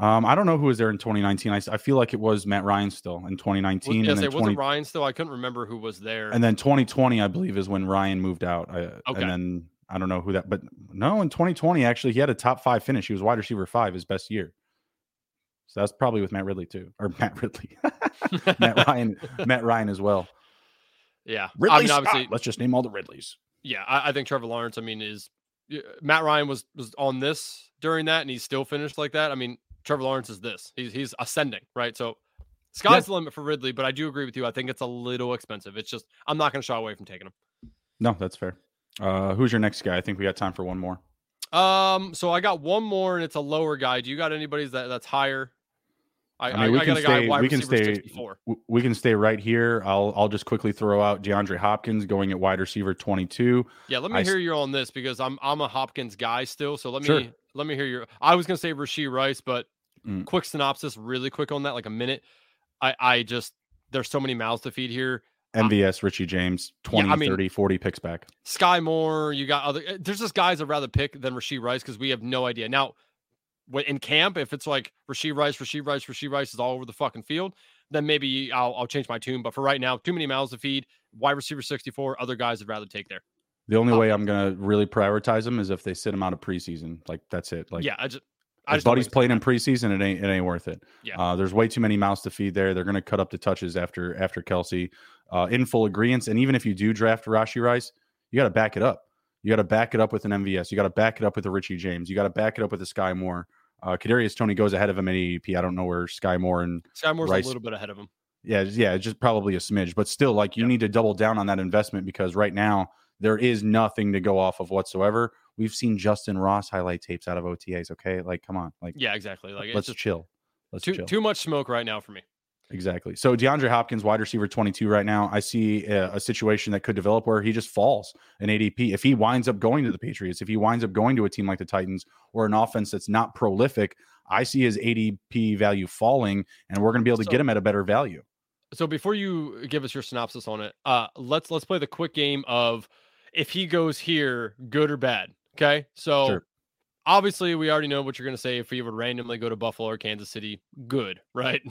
Um, I don't know who was there in 2019. I, I feel like it was Matt Ryan still in 2019. Yes, it 20, wasn't Ryan still. I couldn't remember who was there. And then 2020, I believe, is when Ryan moved out. I, okay. And then I don't know who that, but no, in 2020, actually, he had a top five finish. He was wide receiver five, his best year. So that's probably with Matt Ridley too, or Matt Ridley, Matt Ryan, Matt Ryan as well. Yeah, Ridley I mean, obviously, let's just name all the Ridleys. Yeah, I, I, think Trevor Lawrence. I mean, is Matt Ryan was was on this during that, and he still finished like that. I mean, Trevor Lawrence is this. He's he's ascending, right? So sky's the limit for Ridley, but I do agree with you. I think it's a little expensive. It's just I'm not going to shy away from taking him. No, that's fair. Uh, who's your next guy? I think we got time for one more. Um, so I got one more, and it's a lower guy. Do you got anybody that, that's higher? I, I, mean, we, I can stay, we can stay. 64. We can stay right here. I'll I'll just quickly throw out DeAndre Hopkins going at wide receiver 22. Yeah, let me I, hear you on this because I'm I'm a Hopkins guy still. So let me sure. let me hear your. I was gonna say Rashee Rice, but mm. quick synopsis, really quick on that, like a minute. I I just there's so many mouths to feed here. MVS, Richie James, 20, yeah, I mean, 30, 40 picks back. Skyy Moore, you got other. Eh, there's just guys I'd rather pick than Rashee Rice because we have no idea. Now, in camp, if it's like Rashee Rice, Rashee Rice, Rashee Rice is all over the fucking field, then maybe I'll, I'll change my tune. But for right now, too many mouths to feed. Wide receiver 64, other guys I'd rather take there. The only um, way I'm going to really prioritize them is if they sit them out of preseason. Like, that's it. Like, yeah, I just. I just Buddy's played in preseason. It ain't it ain't worth it. Yeah. Uh, there's way too many mouths to feed there. They're going to cut up the touches after after Kelce, uh, in full agreement. And even if you do draft Rashee Rice, you got to back it up. You got to back it up with an MVS. You got to back it up with a Richie James. You got to back it up with a Skyy Moore. Uh, Kadarius Toney goes ahead of him at ADP. I don't know where Skyy Moore and Skyy Moore's Rice, a little bit ahead of him. Yeah, yeah, just probably a smidge, but still, like you yep. need to double down on that investment because right now there is nothing to go off of whatsoever. We've seen Justin Ross highlight tapes out of OTAs. Okay, like come on, like yeah, exactly. Like let's just, chill. Let's too chill. too much smoke right now for me. Exactly. So DeAndre Hopkins, wide receiver 22 right now. I see a, a, situation that could develop where he just falls in ADP. If he winds up going to the Patriots, if he winds up going to a team like the Titans or an offense that's not prolific, I see his ADP value falling, and we're going to be able to so, get him at a better value. So before you give us your synopsis on it, uh, let's let's play the quick game of if he goes here, good or bad. Okay. So sure. obviously, we already know what you're going to say. If he would randomly go to Buffalo or Kansas City, good, right?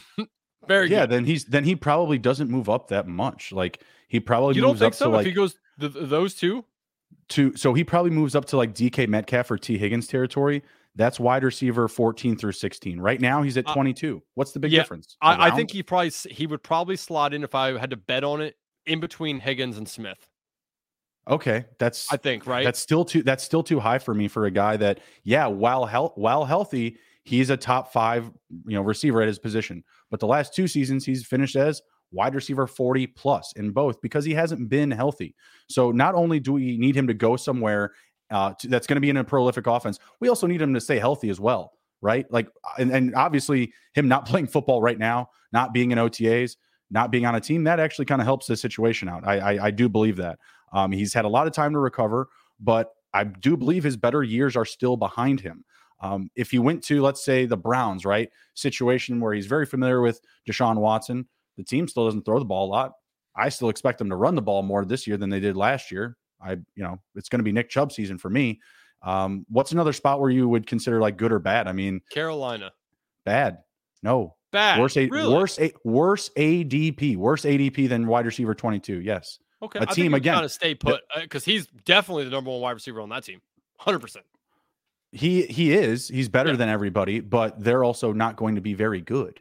Very yeah. Good. Then he's then he probably doesn't move up that much. Like he probably you don't think so? Like, if he goes th- those two to so he probably moves up to like DK Metcalf or Tee Higgins territory. That's wide receiver 14 through 16. Right now he's at uh, 22. What's the big yeah, difference? I, I, think he probably he would probably slot in if I had to bet on it in between Higgins and Smith. Okay, that's I think right. That's still too that's still too high for me for a guy that yeah, while health while healthy, he's a top 5, you know, receiver at his position. But the last two seasons he's finished as wide receiver 40 plus in both because he hasn't been healthy. So not only do we need him to go somewhere uh, to, that's going to be in a prolific offense, we also need him to stay healthy as well, right? Like, and, and obviously him not playing football right now, not being in OTAs, not being on a team, that actually kind of helps the situation out. I, I, I do believe that. Um, he's had a lot of time to recover, but I do believe his better years are still behind him. Um, if he went to, let's say, the Browns, right, situation where he's very familiar with Deshaun Watson, the team still doesn't throw the ball a lot. I still expect them to run the ball more this year than they did last year. I, you know, it's going to be Nick Chubb season for me. Um, what's another spot where you would consider like good or bad? I mean, Carolina, bad. No, bad. Worse, a, really? worse, a, worse ADP, worse ADP than wide receiver twenty two. Yes. Okay, a I team again. Kind of stay put because uh, he's definitely the number one wide receiver on that team. Hundred percent. He he is. He's better yeah. than everybody, but they're also not going to be very good.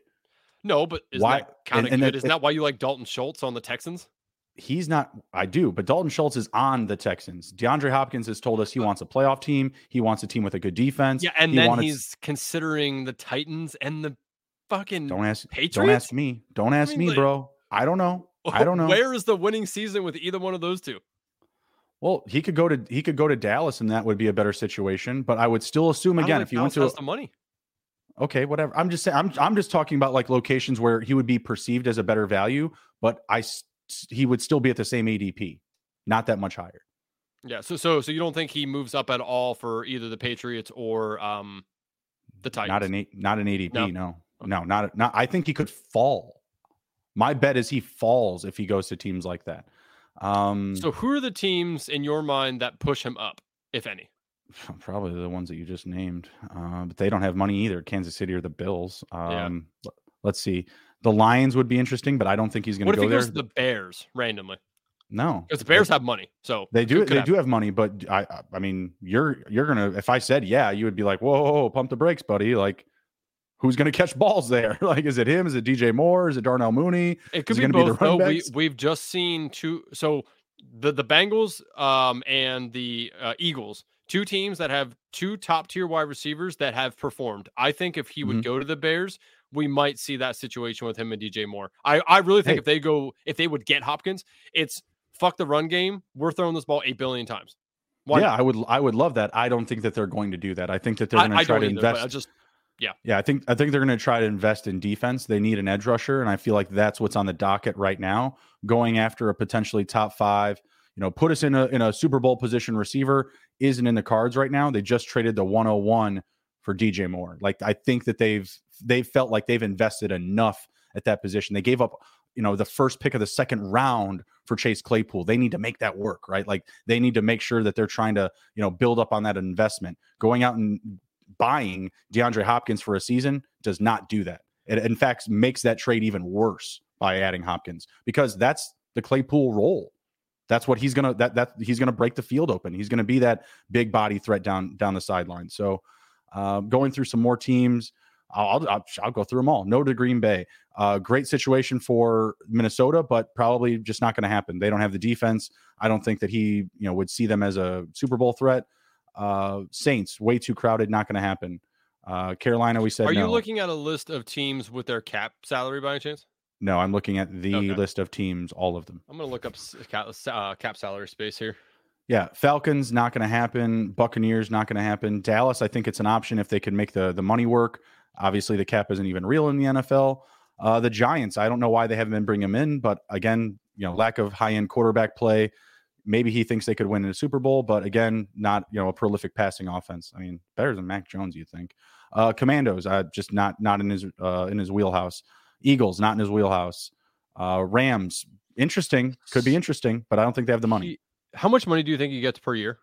No, but is why, that kind of good? That, isn't that why you like Dalton Schultz on the Texans? He's not. I do, but Dalton Schultz is on the Texans. DeAndre Hopkins has told us he wants a playoff team. He wants a team with a good defense. Yeah, and he then he's considering the Titans and the fucking don't ask Patriots. Don't ask me. Don't ask I mean, me, like, bro. I don't know. I don't know. Where is the winning season with either one of those two? Well, he could go to he could go to Dallas, and that would be a better situation. But I would still assume again if you went to the money okay, whatever. I'm just saying, I'm I'm just talking about like locations where he would be perceived as a better value, but I he would still be at the same ADP, not that much higher. Yeah. So so so you don't think he moves up at all for either the Patriots or um the Titans? Not an not an ADP. No, no, okay. no not not. I think he could fall. My bet is he falls if he goes to teams like that. Um, so who are the teams in your mind that push him up, if any? Probably the ones that you just named, uh, but they don't have money either. Kansas City or the Bills. Um, yeah. Let's see. The Lions would be interesting, but I don't think he's going to go there. What if he goes to the Bears randomly? No, because the Bears they, have money, so they do. They have. do have money, but I, I mean, you're you're gonna. If I said yeah, you would be like, whoa, whoa, whoa pump the brakes, buddy. Like, who's gonna catch balls there? like, is it him? Is it DJ Moore? Is it Darnell Mooney? It could be both. Be though. We we've just seen two. So the the Bengals um and the uh, Eagles two teams that have two top tier wide receivers that have performed. I think if he would mm-hmm. go to the Bears, we might see that situation with him and DJ Moore. I, I really think hey. if they go, if they would get Hopkins, it's fuck the run game. We're throwing this ball eight billion times. Why yeah, not? I would I would love that. I don't think that they're going to do that. I think that they're going to try to either, invest. I just yeah. Yeah, I think I think they're going to try to invest in defense. They need an edge rusher and I feel like that's what's on the docket right now, going after a potentially top 5 you know, put us in a in a Super Bowl position receiver isn't in the cards right now. They just traded the 101 for DJ Moore. Like I think that they've they've felt like they've invested enough at that position. They gave up, you know, the first pick of the second round for Chase Claypool. They need to make that work, right? Like they need to make sure that they're trying to, you know, build up on that investment. Going out and buying DeAndre Hopkins for a season does not do that. It in fact makes that trade even worse by adding Hopkins because that's the Claypool role. That's what he's gonna that that he's gonna break the field open. He's gonna be that big body threat down down the sideline. So uh, going through some more teams. I'll, I'll, I'll, go through them all. No to Green Bay. Uh, great situation for Minnesota, but probably just not going to happen. They don't have the defense. I don't think that he, you know, would see them as a Super Bowl threat. Uh, Saints, way too crowded, not going to happen. Uh, Carolina, we said. Are no. you looking at a list of teams with their cap salary by any chance? No, I'm looking at the okay. list of teams, all of them. I'm going to look up cap, uh, cap salary space here. Yeah, Falcons not going to happen. Buccaneers not going to happen. Dallas, I think it's an option if they can make the the money work. Obviously, the cap isn't even real in the NFL. Uh, the Giants, I don't know why they haven't been bringing him in, but again, you know, lack of high end quarterback play. Maybe he thinks they could win in a Super Bowl, but again, not you know a prolific passing offense. I mean, better than Mac Jones, you think? Uh, Commandos, uh, just not not in his uh, in his wheelhouse. Eagles, not in his wheelhouse. Uh, Rams, interesting, could be interesting, but I don't think they have the money. How much money do you think he gets per year?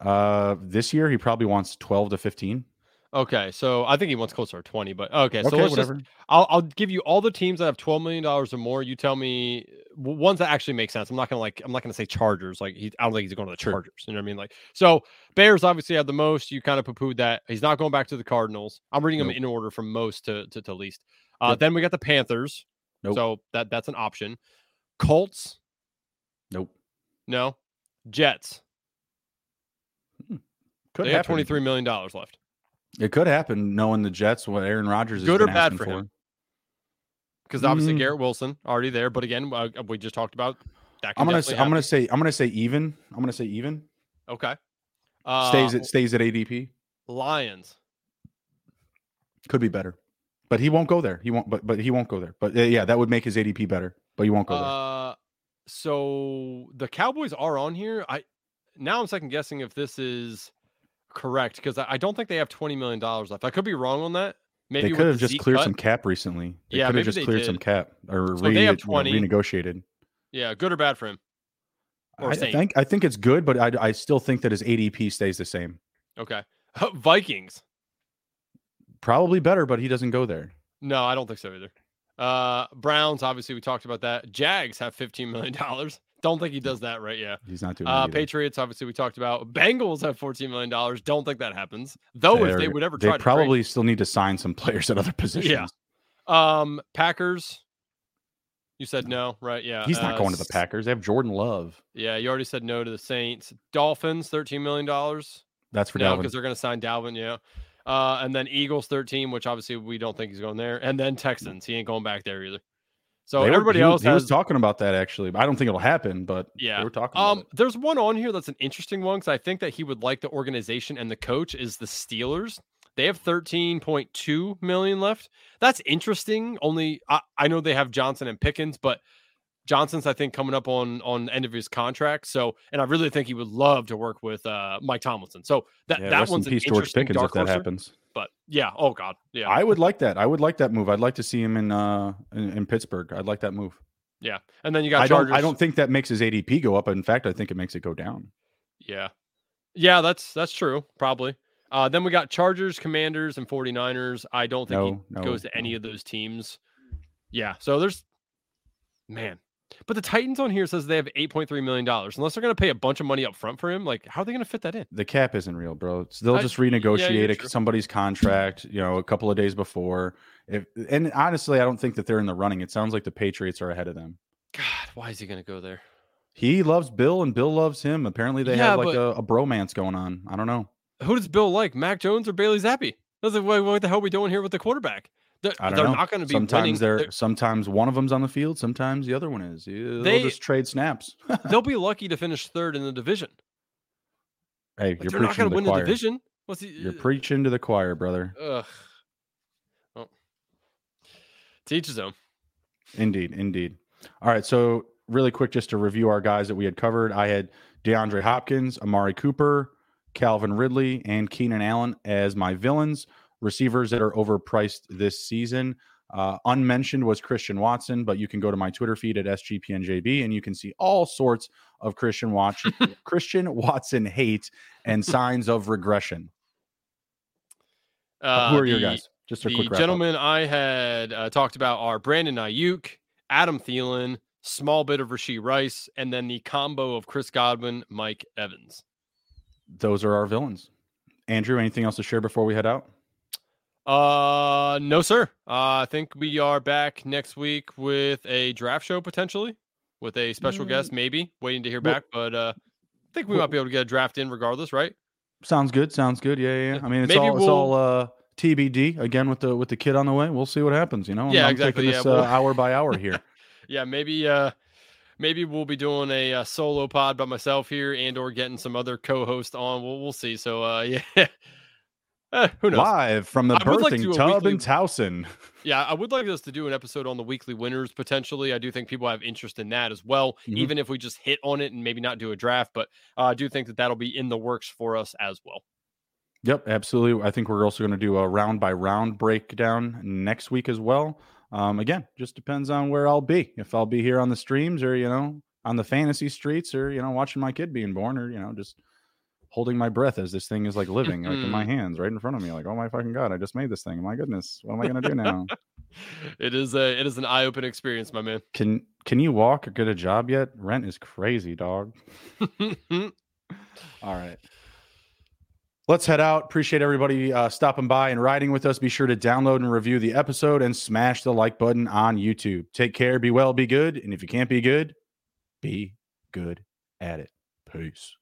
Uh, this year he probably wants 12 to 15. Okay, so I think he wants closer to 20, but okay, so let's whatever. just I'll I'll give you all the teams that have 12 million dollars or more. You tell me ones that actually make sense. I'm not gonna like I'm not gonna say Chargers. Like he I don't think he's going to the Chargers. You know what I mean? Like so Bears obviously have the most. You kind of poo-pooed that. He's not going back to the Cardinals. I'm reading nope. them in order from most to to, to least. Uh, yep. then we got the Panthers. Nope. So that that's an option. Colts. Nope. No. Jets. Hmm. Could they have twenty three million dollars left. It could happen, knowing the Jets, what Aaron Rodgers is good or bad for, for, him. Because obviously mm. Garrett Wilson already there, but again, uh, we just talked about that. I'm gonna say, I'm gonna say I'm gonna say even. I'm gonna say even. Okay. Uh, stays it stays at ADP. Lions could be better, but he won't go there. He won't. But but he won't go there. But uh, yeah, that would make his ADP better. But he won't go there. Uh, so the Cowboys are on here. I now I'm second guessing if this is correct because I, I don't think they have twenty million dollars left. I could be wrong on that. Maybe they could have just cleared cut. some cap recently. They yeah, could have just cleared did. some cap or so re- they have 20. You know, renegotiated. Yeah, good or bad for him? Or I think I think it's good, but I I still think that his ADP stays the same. Okay, Vikings probably better, but he doesn't go there. No, I don't think so either. Uh, Browns, obviously, we talked about that. Jags have fifteen million dollars. Don't think he does that right. Yeah, he's not doing. Uh, Patriots, obviously, we talked about. Bengals have fourteen million dollars. Don't think that happens. Though, They're, if they would ever try, they probably still need to sign some players at other positions. Yeah. Um, Packers. You said no, right? Yeah. He's not uh, going to the Packers. They have Jordan Love. Yeah, you already said no to the Saints. Dolphins, thirteen million dollars. That's for no, because they're going to sign Dalvin. Yeah. Uh, and then Eagles 13, which obviously we don't think he's going there. And then Texans. He ain't going back there either. So everybody were, else he, has, was talking about that actually. I don't think it'll happen, but yeah, we're talking. Um, there's one on here that's an interesting one because I think that he would like the organization and the coach is the Steelers. They have 13.2 million left. That's interesting. Only I, I know they have Johnson and Pickens, but Johnson's I think coming up on on end of his contract. So, and I really think he would love to work with uh, Mike Tomlinson. So that yeah, that one's an George Pickens if that happens. But yeah, oh god, yeah. I would like that. I would like that move. I'd like to see him in uh in, in Pittsburgh. I'd like that move. Yeah, and then you got I Chargers. Don't, I don't think that makes his ADP go up. In fact, I think it makes it go down. Yeah, yeah, that's that's true. Probably. Uh, then we got Chargers, Commanders, and 49ers. I don't think no, he no, goes to no. any of those teams. Yeah, so there's man, but the Titans on here says they have eight point three million dollars. Unless they're going to pay a bunch of money up front for him, like how are they going to fit that in? The cap isn't real, bro. they'll I, just renegotiate yeah, somebody's contract. You know, a couple of days before. If and honestly, I don't think that they're in the running. It sounds like the Patriots are ahead of them. God, why is he going to go there? He loves Bill, and Bill loves him. Apparently, they yeah, have like a, a, bromance going on. I don't know. Who does Bill like, Mac Jones or Bailey Zappe? Like, what, what the hell are we doing here with the quarterback? They're, I don't they're know. not going to be sometimes winning. They're, they're, sometimes one of them's on the field, sometimes the other one is. They'll they, just trade snaps. they'll be lucky to finish third in the division. Hey, like you're not going to win choir. the division. What's the, you're uh, preaching to the choir, brother. Ugh. Well, teach his own. Indeed, indeed. All right, so really quick, just to review our guys that we had covered. I had DeAndre Hopkins, Amari Cooper, Calvin Ridley, and Keenan Allen as my villains receivers that are overpriced this season. Uh, unmentioned was Christian Watson, but you can go to my Twitter feed at SGPNJB and you can see all sorts of Christian Watch Christian Watson hate and signs of regression. Uh, Who are the, your guys? Just a the quick gentlemen I had uh, talked about are Brandon Aiyuk, Adam Thielen, small bit of Rashee Rice, and then the combo of Chris Godwin, Mike Evans. Those are our villains. Andrew, anything else to share before we head out? Uh, no, sir. Uh, I think we are back next week with a draft show potentially with a special mm. guest, maybe waiting to hear back. But uh, I think we might be able to get a draft in regardless, right? Sounds good. Sounds good. Yeah, yeah. I mean, it's maybe all we'll... it's all uh TBD again with the with the kid on the way. We'll see what happens. You know, yeah, I'm exactly. Taking this yeah, uh, hour by hour here. yeah, maybe uh maybe we'll be doing a, a, solo pod by myself here and or getting some other co-host on. We'll we'll see. So uh yeah. Eh, who knows? Live from the I birthing like tub weekly... in Towson. Yeah, I would like us to do an episode on the weekly winners potentially. I do think people have interest in that as well, mm-hmm. even if we just hit on it and maybe not do a draft. But uh, I do think that that'll be in the works for us as well. Yep, absolutely. I think we're also going to do a round by round breakdown next week as well. Um, again, just depends on where I'll be. If I'll be here on the streams or, you know, on the fantasy streets or, you know, watching my kid being born or, you know, just holding my breath as this thing is like living like in my hands right in front of me. Like, oh my fucking god, I just made this thing. My goodness, what am I gonna do now? it is a it is an eye opening experience, my man. Can can you walk or get a job yet? Rent is crazy, dog. All right. Let's head out. Appreciate everybody uh, stopping by and riding with us. Be sure to download and review the episode and smash the like button on YouTube. Take care, be well, be good. And if you can't be good, be good at it. Peace.